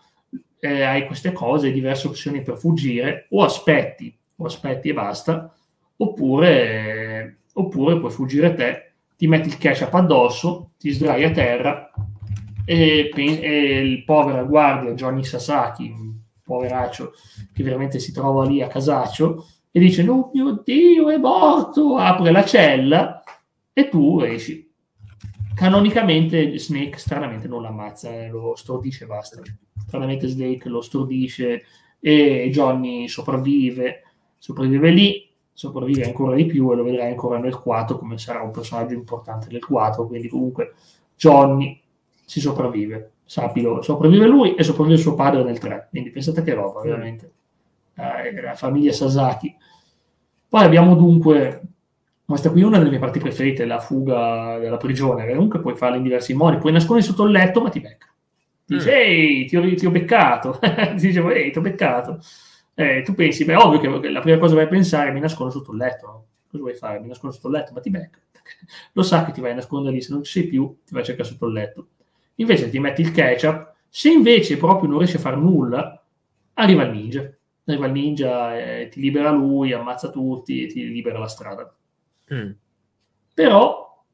eh, hai queste cose, diverse opzioni per fuggire, o aspetti, o aspetti e basta, oppure, eh, oppure puoi fuggire te, ti metti il ketchup addosso, ti sdrai a terra e, e il povero guardia Johnny Sasaki, un poveraccio che veramente si trova lì a casaccio, e dice, oh mio Dio, è morto, apre la cella e tu esci. Canonicamente Snake stranamente non l'ammazza, eh, lo stordisce e basta. Stranamente Snake lo stordisce e Johnny sopravvive, sopravvive lì, sopravvive ancora di più e lo vedrai ancora nel 4 come sarà un personaggio importante nel 4, quindi comunque Johnny si sopravvive, sappilo, sopravvive lui e sopravvive suo padre nel 3, quindi pensate che roba, veramente. Eh, la famiglia Sasaki. Poi abbiamo dunque, questa qui è una delle mie parti preferite, la fuga dalla prigione, comunque puoi farla in diversi modi, puoi nascondere sotto il letto ma ti becca. Dice, mm. ehi, ti ho, ti ho beccato, ti dicevo, ehi, ti ho beccato. Eh, tu pensi, beh, ovvio che la prima cosa che vai a pensare è mi nascondo sotto il letto, no? Cosa vuoi fare? Mi nascondo sotto il letto, ma ti becca. Lo sa che ti vai a nascondere lì, se non ci sei più, ti vai a cercare sotto il letto invece ti metti il ketchup, se invece proprio non riesci a fare nulla, arriva il ninja. Arriva il ninja, eh, ti libera lui, ammazza tutti e ti libera la strada. Mm. Però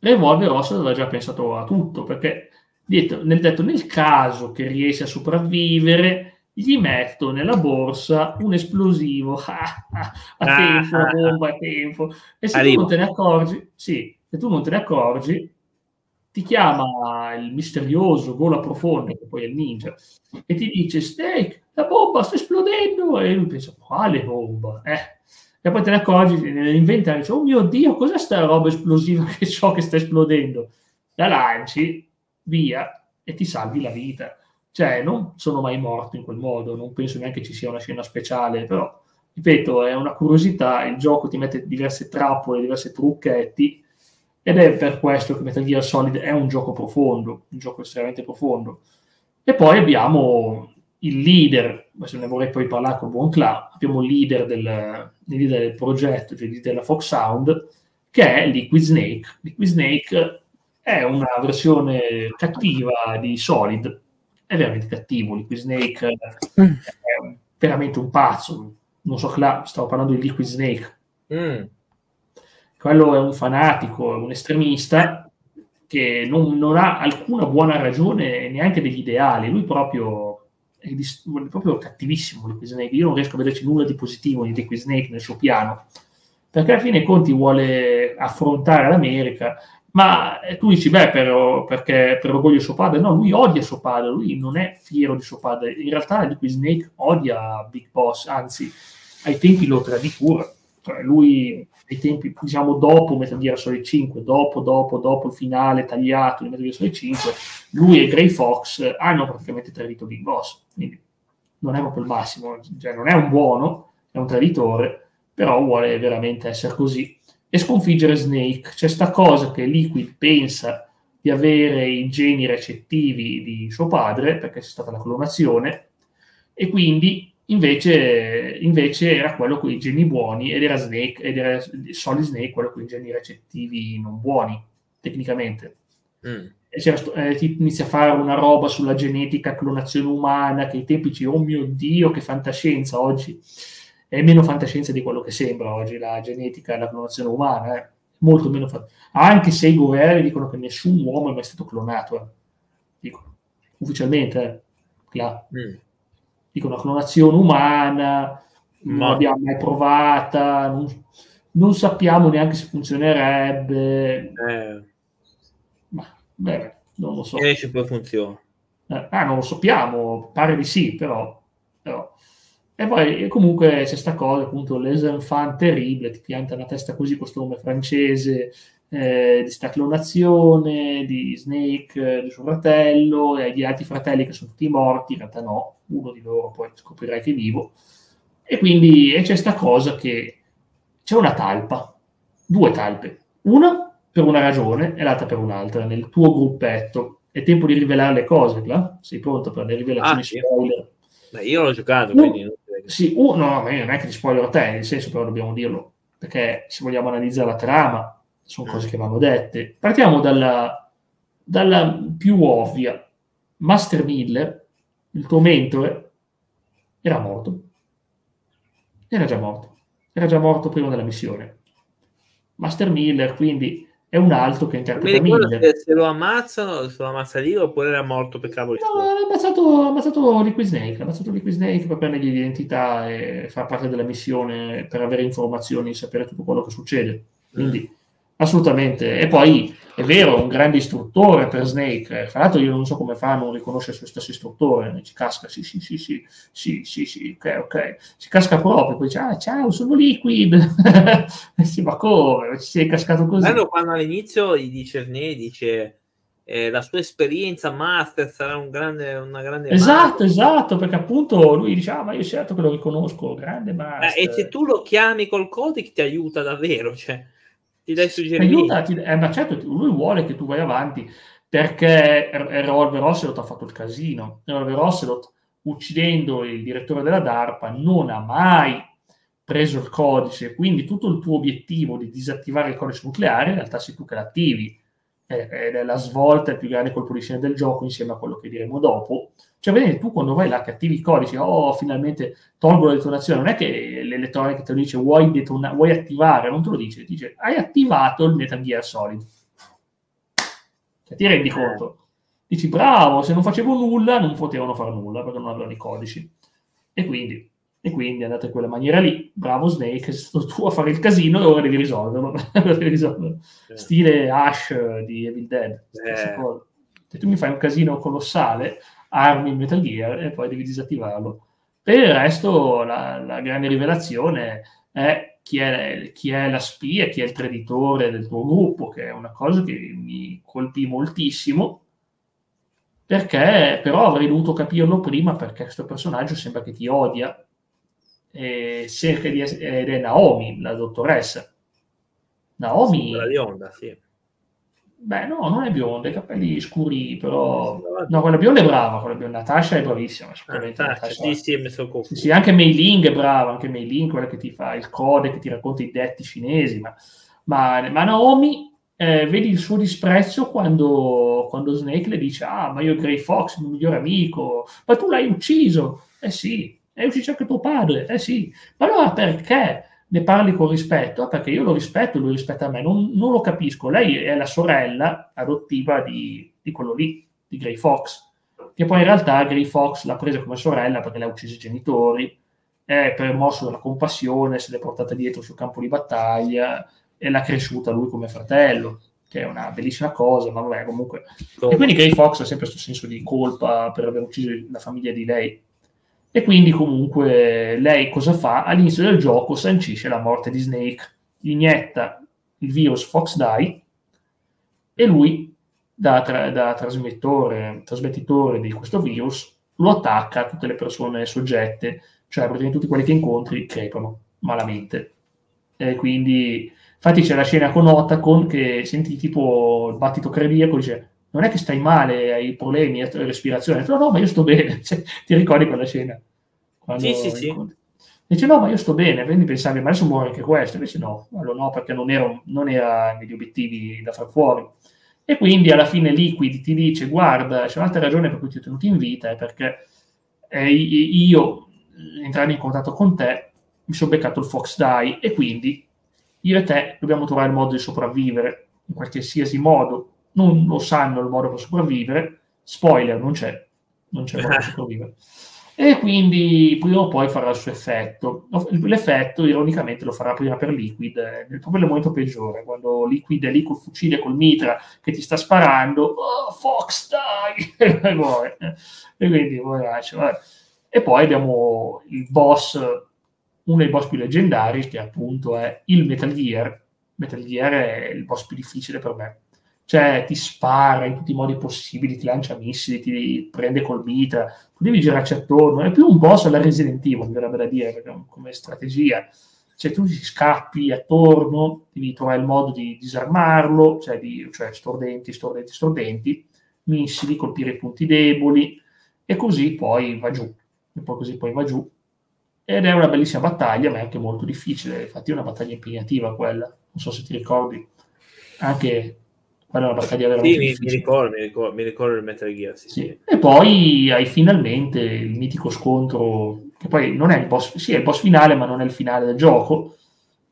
Revolver Rosso aveva già pensato a tutto, perché detto, nel, detto, nel caso che riesci a sopravvivere, gli metto nella borsa un esplosivo a tempo, a bomba a tempo. E se Arrivo. tu non te ne accorgi, sì, se tu non te ne accorgi, ti chiama il misterioso gola profonda, che poi è il ninja, e ti dice: Steak, la bomba sta esplodendo. E lui pensa: Quale bomba? Eh. E poi te ne accorgi nell'inventare: Oh mio Dio, cos'è sta roba esplosiva che so che sta esplodendo? La lanci via e ti salvi la vita. Cioè, non sono mai morto in quel modo, non penso neanche ci sia una scena speciale, però ripeto, è una curiosità. Il gioco ti mette diverse trappole, diversi trucchetti ed è per questo che Metal Gear Solid è un gioco profondo, un gioco estremamente profondo. E poi abbiamo il leader, se ne vorrei poi parlare con Buon Clown, abbiamo il leader del, il leader del progetto, cioè il leader della Fox Sound, che è Liquid Snake. Liquid Snake è una versione cattiva di Solid, è veramente cattivo. Liquid Snake mm. è veramente un pazzo. Non so, stavo parlando di Liquid Snake. Mm quello è un fanatico, un estremista che non, non, ha alcuna buona ragione neanche degli ideali. Lui proprio è, dis- è proprio cattivissimo. Liquid Snake. Io non riesco a vederci nulla di positivo di Liquid Snake nel suo piano, perché alla fine Conti vuole affrontare l'America. Ma tu dici, beh, per, perché per orgoglio suo padre? No, lui odia suo padre, lui non è fiero di suo padre. In realtà Liquid Snake odia Big Boss, anzi, ai tempi lo tradì pure cioè, lui ai tempi, diciamo, dopo Metal Gear Solid 5, dopo, dopo, dopo il finale tagliato di Metal Gear Solid 5, lui e Gray Fox hanno praticamente tradito Big Boss, quindi non è proprio il massimo, cioè non è un buono, è un traditore, però vuole veramente essere così. E sconfiggere Snake, c'è sta cosa che Liquid pensa di avere i geni recettivi di suo padre, perché c'è stata la clonazione, e quindi invece, invece era quello con i geni buoni ed era Snake, ed era Solid Snake quello con i geni recettivi non buoni, tecnicamente. Mm. E eh, ti inizia a fare una roba sulla genetica, clonazione umana, che ai tempi dici, oh mio Dio, che fantascienza oggi. È meno fantascienza di quello che sembra oggi la genetica e la clonazione umana, eh. molto meno fantascienza. Anche se i governi dicono che nessun uomo è mai stato clonato, eh. dicono, ufficialmente, eh. Là. Mm dico, una clonazione umana, non Ma... l'abbiamo mai provata, non, non, sappiamo neanche se funzionerebbe. Eh. Ma, beh, non lo so. E ci poi funziona. Eh, ah, non lo sappiamo, pare di sì, però. però. E poi comunque c'è questa cosa, appunto, les enfants terrible, ti pianta la testa così questo nome francese, eh, di sta clonazione, di Snake, di suo fratello, e di altri fratelli che sono tutti morti, in realtà no, uno di loro poi scoprirai che è vivo. E quindi e c'è questa cosa che c'è una talpa, due talpe, una per una ragione e l'altra per un'altra, nel tuo gruppetto. È tempo di rivelare le cose, là? Sei pronto per le rivelazioni ah, spoiler? Beh, io l'ho giocato, quindi... Uh, sì, uh, no, ma io non è che ti spoiler a te, nel senso però dobbiamo dirlo, perché se vogliamo analizzare la trama, sono cose che vanno dette. Partiamo dalla, dalla più ovvia. Master Miller, il tuo mentore, era morto. Era già morto. Era già morto prima della missione. Master Miller, quindi, è un alto che interpreta Miller. Se, lo ammazzano, se lo ammazza lì oppure era morto per cavolo No, ha ammazzato, ammazzato Liquid Snake, ha ammazzato Liquid Snake per prendergli l'identità e far parte della missione per avere informazioni e sapere tutto quello che succede. Quindi Assolutamente. E poi è vero, un grande istruttore per Snake. Fra l'altro io non so come fa a non riconoscere il suo stesso istruttore. Ci casca, sì, sì, sì, sì, sì, sì, sì, ok, ok. Si casca proprio, poi dice, ah, ciao, sono Liquid. sì, ma come? Ci sei cascato così? Bello quando all'inizio gli dice Snake, dice... Eh, la sua esperienza master sarà un grande, una grande esatto, master. esatto, perché appunto lui dice ah ma io certo che lo riconosco, grande master. Eh, e se tu lo chiami col codic ti aiuta davvero, cioè ti dai suggerimenti. Aiuta, ti, eh, ma certo, lui vuole che tu vai avanti perché Revolver Ocelot ha fatto il casino. Revolver Ocelot, uccidendo il direttore della DARPA, non ha mai preso il codice, quindi tutto il tuo obiettivo di disattivare il codice nucleare, in realtà sei tu che l'attivi ed è la svolta, il più grande colpo di scena del gioco insieme a quello che diremo dopo. Cioè, vedete, tu quando vai là che attivi i codici, oh, finalmente tolgo la detonazione, non è che l'elettronica te lo dice vuoi, detona- vuoi attivare, non te lo dice, dice hai attivato il Metal Gear Solid. Cioè, ti rendi conto? Dici, bravo, se non facevo nulla non potevano fare nulla perché non avevano i codici. E quindi e quindi andate in quella maniera lì. Bravo Snake, sei stato tu a fare il casino e ora devi risolverlo. devi risolverlo. Eh. Stile Ash di Evil Dead. Eh. Se tu mi fai un casino colossale, armi il Metal Gear e poi devi disattivarlo. Per il resto, la, la grande rivelazione è chi, è chi è la spia, chi è il traditore del tuo gruppo, che è una cosa che mi colpì moltissimo perché però avrei dovuto capirlo prima perché questo personaggio sembra che ti odia eh, cerca di essere, ed è Naomi, la dottoressa. Naomi... Quella bionda, sì. Beh, no, non è bionda, i capelli scuri, però... No, quella bionda è brava, quella bionda. Natasha è bravissima. Ah, Natasha, sì, sì, mi sono sì, sì, anche Mei Ling è brava, anche Mei Ling, quella che ti fa il code, che ti racconta i detti cinesi, ma, ma, ma Naomi, eh, vedi il suo disprezzo quando, quando Snake le dice, ah, ma io Grey Fox, il mio migliore amico, ma tu l'hai ucciso. Eh sì, è uscito anche tuo padre, eh sì, ma allora perché ne parli con rispetto? Ah, perché io lo rispetto, lui rispetta me, non, non, lo capisco, lei è la sorella adottiva di, di quello lì, di Grey Fox, che poi in realtà Grey Fox l'ha presa come sorella perché le ha ucciso i genitori, è per mosso della compassione, se l'è portata dietro sul campo di battaglia e l'ha cresciuta lui come fratello, che è una bellissima cosa, ma vabbè, comunque. E quindi Grey Fox ha sempre questo senso di colpa per aver ucciso la famiglia di lei E quindi comunque lei cosa fa? All'inizio del gioco sancisce la morte di Snake, gli inietta il virus Fox Die e lui, da, tra- da trasmettitore di questo virus, lo attacca a tutte le persone soggette, cioè praticamente tutti quelli che incontri crepano malamente. E quindi, infatti c'è la scena con Otacon che senti tipo il battito cardiaco, dice non è che stai male, hai problemi, hai respirazione. No, no, ma io sto bene. Cioè, ti ricordi quella scena? Quando sì, sì, sì. Dice no, ma io sto bene, quindi pensavi, ma adesso muore anche questo. Invece no, allora no, perché non era, non era negli obiettivi da far fuori. E quindi alla fine Liquid ti dice, guarda, c'è un'altra ragione per cui ti ho tenuto in vita, è perché eh, io, entrando in contatto con te, mi sono beccato il Fox Die e quindi io e te dobbiamo trovare il modo di sopravvivere in qualsiasi modo non lo sanno il modo per sopravvivere, spoiler, non c'è, non c'è modo per sopravvivere. E quindi prima o poi farà il suo effetto. L'effetto, ironicamente, lo farà prima per Liquid, eh, proprio nel momento peggiore, quando Liquid è lì col fucile, col mitra, che ti sta sparando, oh, Fox, dai! e quindi, vabbè. E poi abbiamo il boss, uno dei boss più leggendari, che appunto è il Metal Gear. Metal Gear è il boss più difficile per me cioè ti spara in tutti i modi possibili, ti lancia missili, ti prende col mitra, tu devi girarci attorno, è più un boss alla Resident Evil, mi verrebbe da dire, come strategia. Cioè tu ti scappi attorno, devi trovare il modo di disarmarlo, cioè, di, cioè stordenti, stordenti, stordenti, missili, colpire i punti deboli, e così poi va giù. E poi così poi va giù. Ed è una bellissima battaglia, ma è anche molto difficile. Infatti è una battaglia impegnativa quella. Non so se ti ricordi. Anche quella è una battaglia veramente sì, mi, mi, ricordo, mi, ricordo, mi ricordo il Metal Gear. Sì, sì. Sì. E poi hai finalmente il mitico scontro, che poi non è il boss, sì, è il boss finale, ma non è il finale del gioco.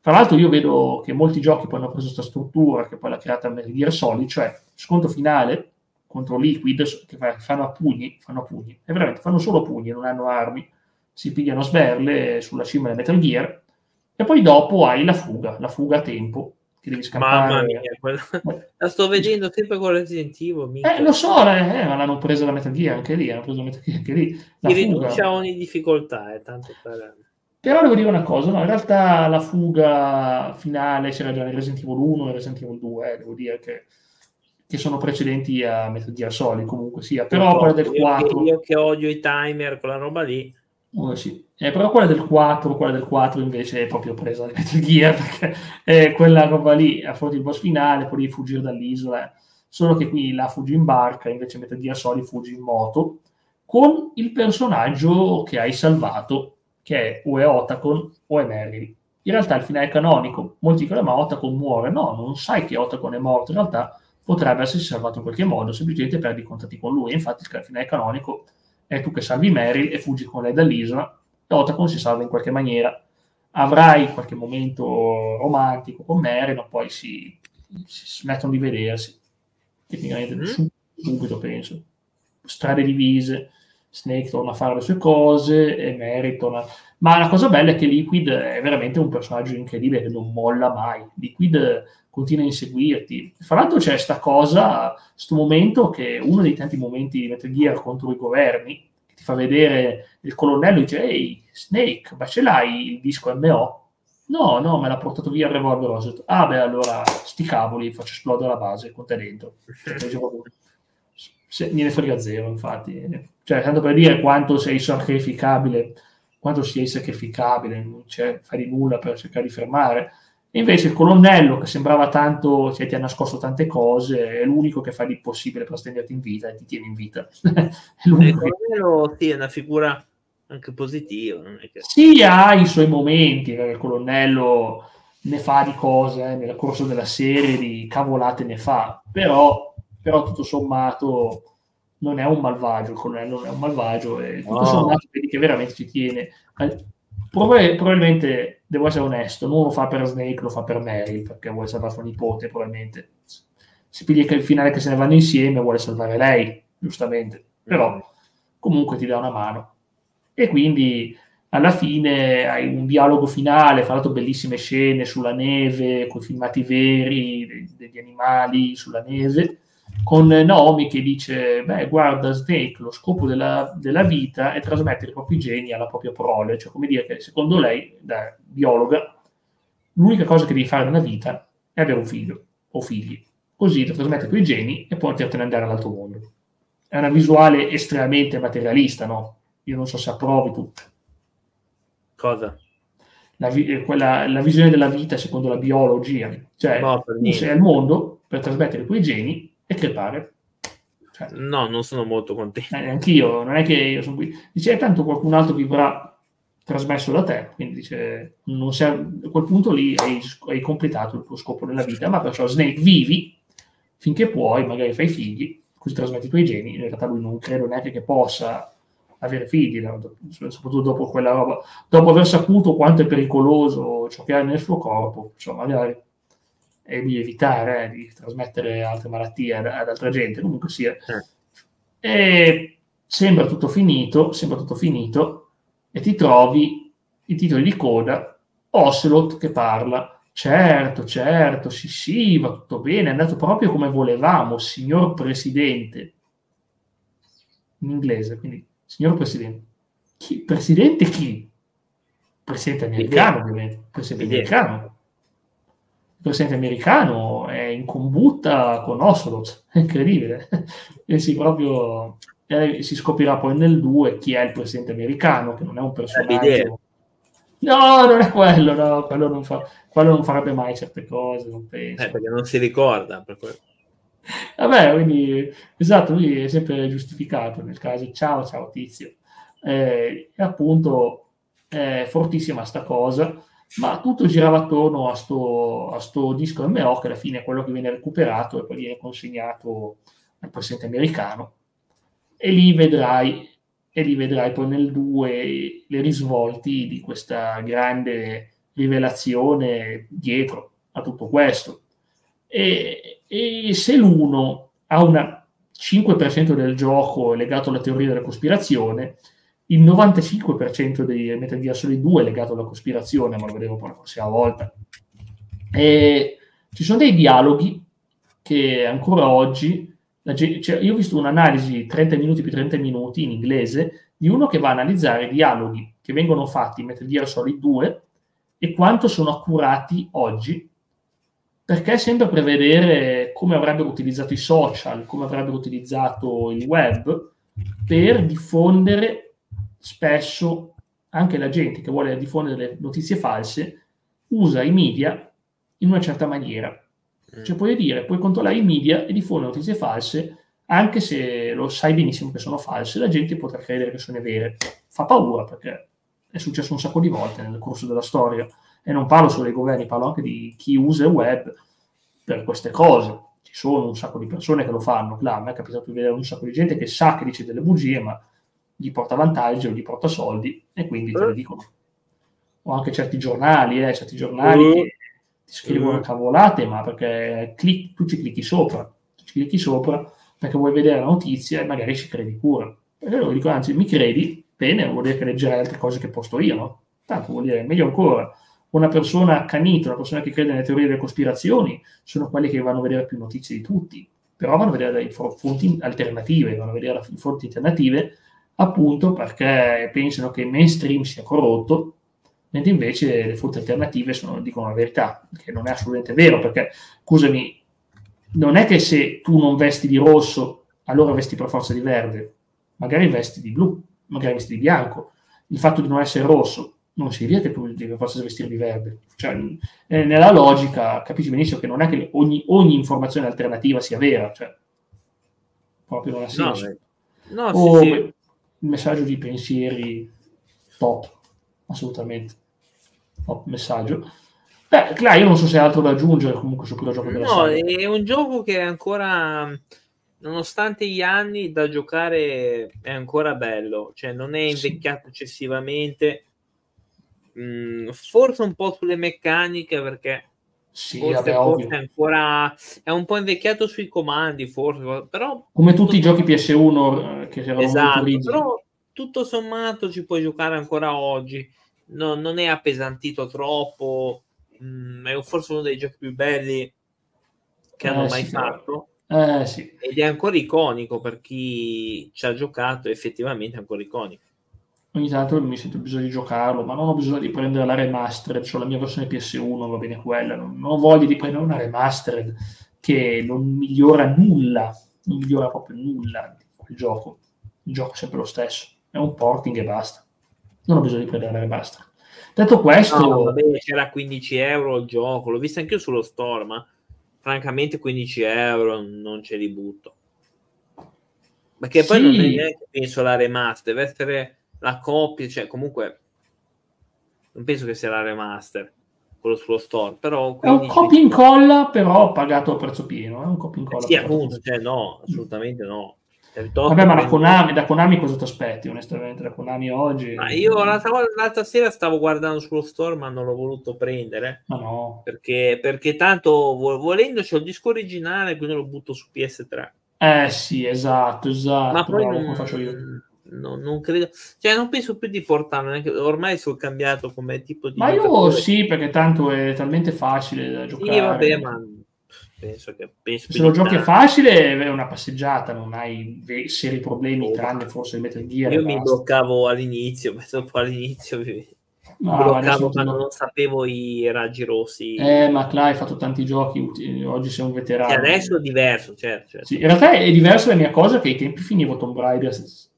Tra l'altro io vedo che molti giochi poi hanno preso questa struttura, che poi l'ha creata Metal Gear Solid, cioè scontro finale contro Liquid, che fanno a pugni, fanno a pugni, e veramente fanno solo pugni, non hanno armi, si pigliano sberle sulla cima del Metal Gear, e poi dopo hai la fuga, la fuga a tempo, ti devi scappare. Mamma mia, quella... la sto vedendo sempre con Resident Evil. Eh, lo so, eh, ma l'hanno presa la Metal Gear anche lì, hanno preso la Metal Gear anche lì. La Ti riduce ogni difficoltà, è tanto per... Però devo dire una cosa, no, in realtà la fuga finale c'era già nel Resident Evil 1 e Resident Evil 2, eh, devo dire che, che, sono precedenti a Metal Gear Solid comunque sia, però quella del 4... Io, io che odio i timer, quella roba lì, Oh, sì. eh, però quella del 4, quella del 4 invece è proprio presa da Metal Gear, perché è quella roba lì, affronti il boss finale, poi devi fuggire dall'isola, solo che qui la fuggi in barca, invece Metal Gear Solid fuggi in moto, con il personaggio che hai salvato, che è o è Otacon o è Meryl. In realtà il finale è canonico, molti dicono ma Otacon muore, no, non sai che Otacon è morto, in realtà potrebbe essersi salvato in qualche modo, semplicemente perdi i contatti con lui, infatti il finale canonico è tu che salvi Meryl e fuggi con lei dall'isola, e Otacon si salva in qualche maniera. Avrai qualche momento romantico con Meryl, ma poi si, si smettono di vedersi. Tecnicamente mm. subito, penso. Strade divise, Snake torna a fare le sue cose e Mary torna... Ma la cosa bella è che Liquid è veramente un personaggio incredibile che non molla mai. Liquid continua a inseguirti. Fra l'altro c'è questa cosa, questo momento che è uno dei tanti momenti di Metal Gear contro i governi, che ti fa vedere il colonnello e dice ehi Snake, ma ce l'hai il disco MO? No, no, me l'ha portato via il revolver Ah beh, allora sti cavoli, faccio esplodere la base con te dentro. Se, me ne frega zero, infatti. Cioè, tanto per dire quanto sei sacrificabile, quanto sei sacrificabile, non c'è, fai di nulla per cercare di fermare invece il colonnello, che sembrava tanto, cioè, ti ha nascosto tante cose, è l'unico che fa di possibile per stenderti in vita e ti tiene in vita. il colonnello sì, è una figura anche positiva. È che... Sì, ha i suoi momenti, il colonnello ne fa di cose eh, nel corso della serie, di cavolate ne fa, però, però tutto sommato non è un malvagio, il colonnello non è un malvagio e tutto no. sommato vedi che veramente ci tiene. Probabilmente, devo essere onesto, non lo fa per Snake, lo fa per Mary, perché vuole salvare sua nipote, probabilmente. Si piglia che il finale che se ne vanno insieme, vuole salvare lei, giustamente. Però comunque ti dà una mano. E quindi alla fine hai un dialogo finale, fa l'altro bellissime scene sulla neve, con filmati veri degli animali sulla neve, con Naomi che dice, beh, guarda Snake, lo scopo della, della, vita è trasmettere i propri geni alla propria prole, cioè come dire che secondo lei, da biologa, l'unica cosa che devi fare nella vita è avere un figlio o figli, così da trasmettere quei geni e potertene andare all'altro mondo. È una visuale estremamente materialista, no? Io non so se approvi tu. Cosa? La, quella, la visione della vita secondo la biologia, cioè no, tu sei al mondo per trasmettere quei geni e crepare. Cioè, no, non sono molto contento. Eh, anch'io, non è che io sono qui. Dice, eh, tanto qualcun altro vivrà trasmesso da te, quindi dice, non sei, a quel punto lì hai, hai, completato il tuo scopo nella vita, ma perciò Snake vivi finché puoi, magari fai figli, così trasmetti i tuoi geni, in realtà lui non credo neanche che possa avere figli, soprattutto dopo quella roba, dopo aver saputo quanto è pericoloso ciò che ha nel suo corpo, cioè magari e di evitare eh, di trasmettere altre malattie ad, ad altra gente, comunque sia. Eh. E sembra tutto finito, sembra tutto finito, e ti trovi i titoli di coda, Ocelot che parla, certo, certo, sì, sì, va tutto bene, è andato proprio come volevamo, signor Presidente. In inglese, quindi, signor Presidente. Chi? Presidente chi? Presidente americano, ovviamente. Presidente americano il presidente americano è in combutta con Ocelot, è incredibile. e si proprio eh, si scoprirà poi nel 2 chi è il presidente americano, che non è un personaggio. No, non è quello, no, quello non, fa, quello non farebbe mai certe cose, non penso. Eh, perché non si ricorda. Per Vabbè, quindi, esatto, lui è sempre giustificato nel caso, ciao, ciao tizio. Eh, e appunto è fortissima sta cosa ma tutto girava attorno a sto, a sto disco MO che alla fine è quello che viene recuperato e poi viene consegnato al presidente americano. E lì vedrai e lì vedrai poi nel 2 le risvolti di questa grande rivelazione dietro a tutto questo. E, e se l'uno ha un 5% del gioco legato alla teoria della cospirazione il 95% dei Metal Gear Solid 2 è legato alla cospirazione, ma lo vedremo poi la prossima volta. E ci sono dei dialoghi che ancora oggi, cioè io ho visto un'analisi 30 minuti più 30 minuti in inglese di uno che va a analizzare i dialoghi che vengono fatti in Metal Gear Solid 2 e quanto sono accurati oggi, perché sembra prevedere come avrebbero utilizzato i social, come avrebbero utilizzato il web per diffondere spesso anche la gente che vuole diffondere delle notizie false usa i media in una certa maniera. Mm. Cioè puoi dire, puoi controllare i media e diffondere notizie false anche se lo sai benissimo che sono false, la gente potrà credere che sono vere. Fa paura perché è successo un sacco di volte nel corso della storia e non parlo solo dei governi, parlo anche di chi usa il web per queste cose. Ci sono un sacco di persone che lo fanno, claro, a me è capitato di vedere un sacco di gente che sa che dice delle bugie, ma gli porta vantaggi o gli porta soldi e quindi te lo eh. dicono. O anche certi giornali, eh, certi giornali eh. che ti scrivono cavolate, ma perché clic, tu ci clicchi sopra, ci clicchi sopra perché vuoi vedere la notizia e magari ci credi pure. E loro dicono, anzi, mi credi? Bene, vuol dire che leggerai altre cose che posto io, no? Tanto vuol dire, meglio ancora, una persona accanita, una persona che crede nelle teorie delle cospirazioni, sono quelli che vanno a vedere più notizie di tutti, però vanno a vedere le fonti alternative, vanno a vedere le fonti alternative appunto perché pensano che il mainstream sia corrotto, mentre invece le fonti alternative sono, dicono la verità, che non è assolutamente vero, perché, scusami, non è che se tu non vesti di rosso, allora vesti per forza di verde, magari vesti di blu, magari vesti di bianco. Il fatto di non essere rosso non significa che tu devi per forza vestire di verde. Cioè, nella logica capisci benissimo che non è che ogni, ogni informazione alternativa sia vera, cioè, proprio non ha senso. No, no o, sì, sì il messaggio di pensieri top, assolutamente. Top messaggio. Beh, Clay, io non so se altro da aggiungere comunque su quello gioco della No, serie. è un gioco che è ancora, nonostante gli anni, da giocare è ancora bello. Cioè, non è invecchiato sì. eccessivamente. Mm, forse un po' sulle meccaniche perché sì, forse, vabbè, forse è ancora è un po' invecchiato sui comandi, forse, però come tutti i giochi PS1 eh, che erano esatto, però tutto sommato ci puoi giocare ancora oggi. No, non è appesantito troppo. Mm, è forse uno dei giochi più belli che eh, hanno mai sì, fatto. Eh, sì. Ed è ancora iconico per chi ci ha giocato, effettivamente è ancora iconico. Ogni tanto mi sento bisogno di giocarlo, ma non ho bisogno di prendere la remastered, ho la mia versione PS1, va bene quella, non, non ho voglia di prendere una remastered che non migliora nulla, non migliora proprio nulla il gioco. Il gioco è sempre lo stesso, è un porting e basta. Non ho bisogno di prendere la remastered. Detto questo... No, vabbè, c'era 15 euro il gioco, l'ho visto anche sullo store, ma francamente 15 euro non ce li butto. Perché poi sì. non è neanche penso la remaster, deve essere la coppia, cioè comunque non penso che sia la remaster quello sullo store, però è un copia incolla però pagato a prezzo pieno, è un copia incolla. Sì, appunto, cioè no, assolutamente no. Vabbè, ma da Konami, da Konami cosa ti aspetti, onestamente? Da Konami oggi. Ma io l'altra, l'altra, sera stavo guardando sullo store, ma non l'ho voluto prendere. Ma no. Perché, perché tanto volendo c'è il disco originale, quindi lo butto su PS3. Eh sì, esatto, esatto. Ma poi non, faccio io. Non, non, credo, cioè non penso più di portarlo, neanche, ormai sono cambiato come tipo di. Ma io sì, perché tanto è talmente facile da giocare. Sì, vabbè, ma penso che penso se lo giochi è facile è una passeggiata non hai seri problemi oh, tranne forse il Metal Gear io mi bloccavo all'inizio dopo all'inizio no, bloccavo quando non sapevo i raggi rossi eh ma Cla hai fatto tanti giochi oggi sei un veterano e adesso è diverso certo, certo. Sì, in realtà è diverso la mia cosa che ai tempi finivo Tomb Raider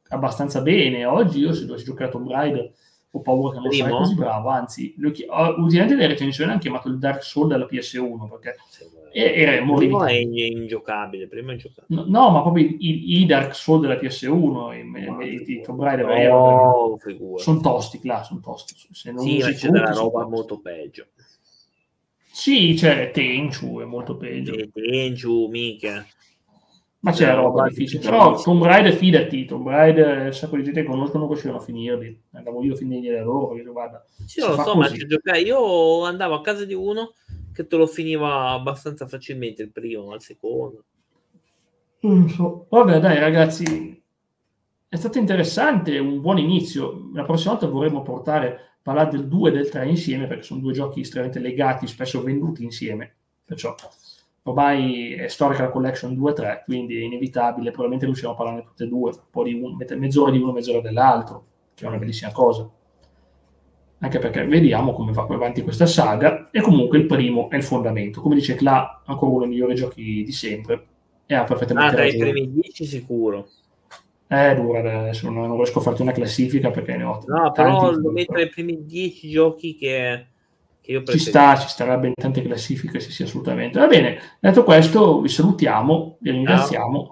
abbastanza bene oggi io se dovessi giocare a Tomb Raider ho paura che non Primo? sarei così bravo anzi ultimamente le recensioni hanno chiamato il Dark Soul della PS1 perché era prima è ingiocabile, prima è ingiocabile. No, no, ma proprio i, i, Dark Souls della PS1 i, i Tomb Raider no, sono tosti, là, sono tosti. Se non sì, c'è della roba molto peggio. Sì, c'è Tenchu, è molto peggio. Tenchu, mica. Ma c'è roba difficile. Però Tomb Raider, fidati, Tomb Raider, un sacco di gente che conoscono non riuscivano a finirli. Andavo io a finirli da loro, perché guarda... Sì, lo so, ma io andavo a casa di uno che te lo finiva abbastanza facilmente il primo, al secondo. Non so. Vabbè, dai, ragazzi, è stato interessante, un buon inizio. La prossima volta vorremmo portare, parlare del 2 e del 3 insieme, perché sono due giochi estremamente legati, spesso venduti insieme. Perciò ormai è storica la collection 2 e 3, quindi è inevitabile, probabilmente riusciamo a parlarne tutte e due, un po' di un, mezz'ora di uno, mezz'ora dell'altro, che è una bellissima cosa anche perché vediamo come va avanti questa saga, e comunque il primo è il fondamento. Come dice Cla, ancora uno dei migliori giochi di sempre, e ha perfettamente ah, dai, ragione. primi 10 sicuro. Eh, dura adesso, non, riesco a farti una classifica perché ne ho No, però lo metto nei primi 10 giochi che. Ci sta, ci starebbe in tante classifiche, sì, sì, assolutamente. Va bene, detto questo, vi salutiamo, vi ringraziamo.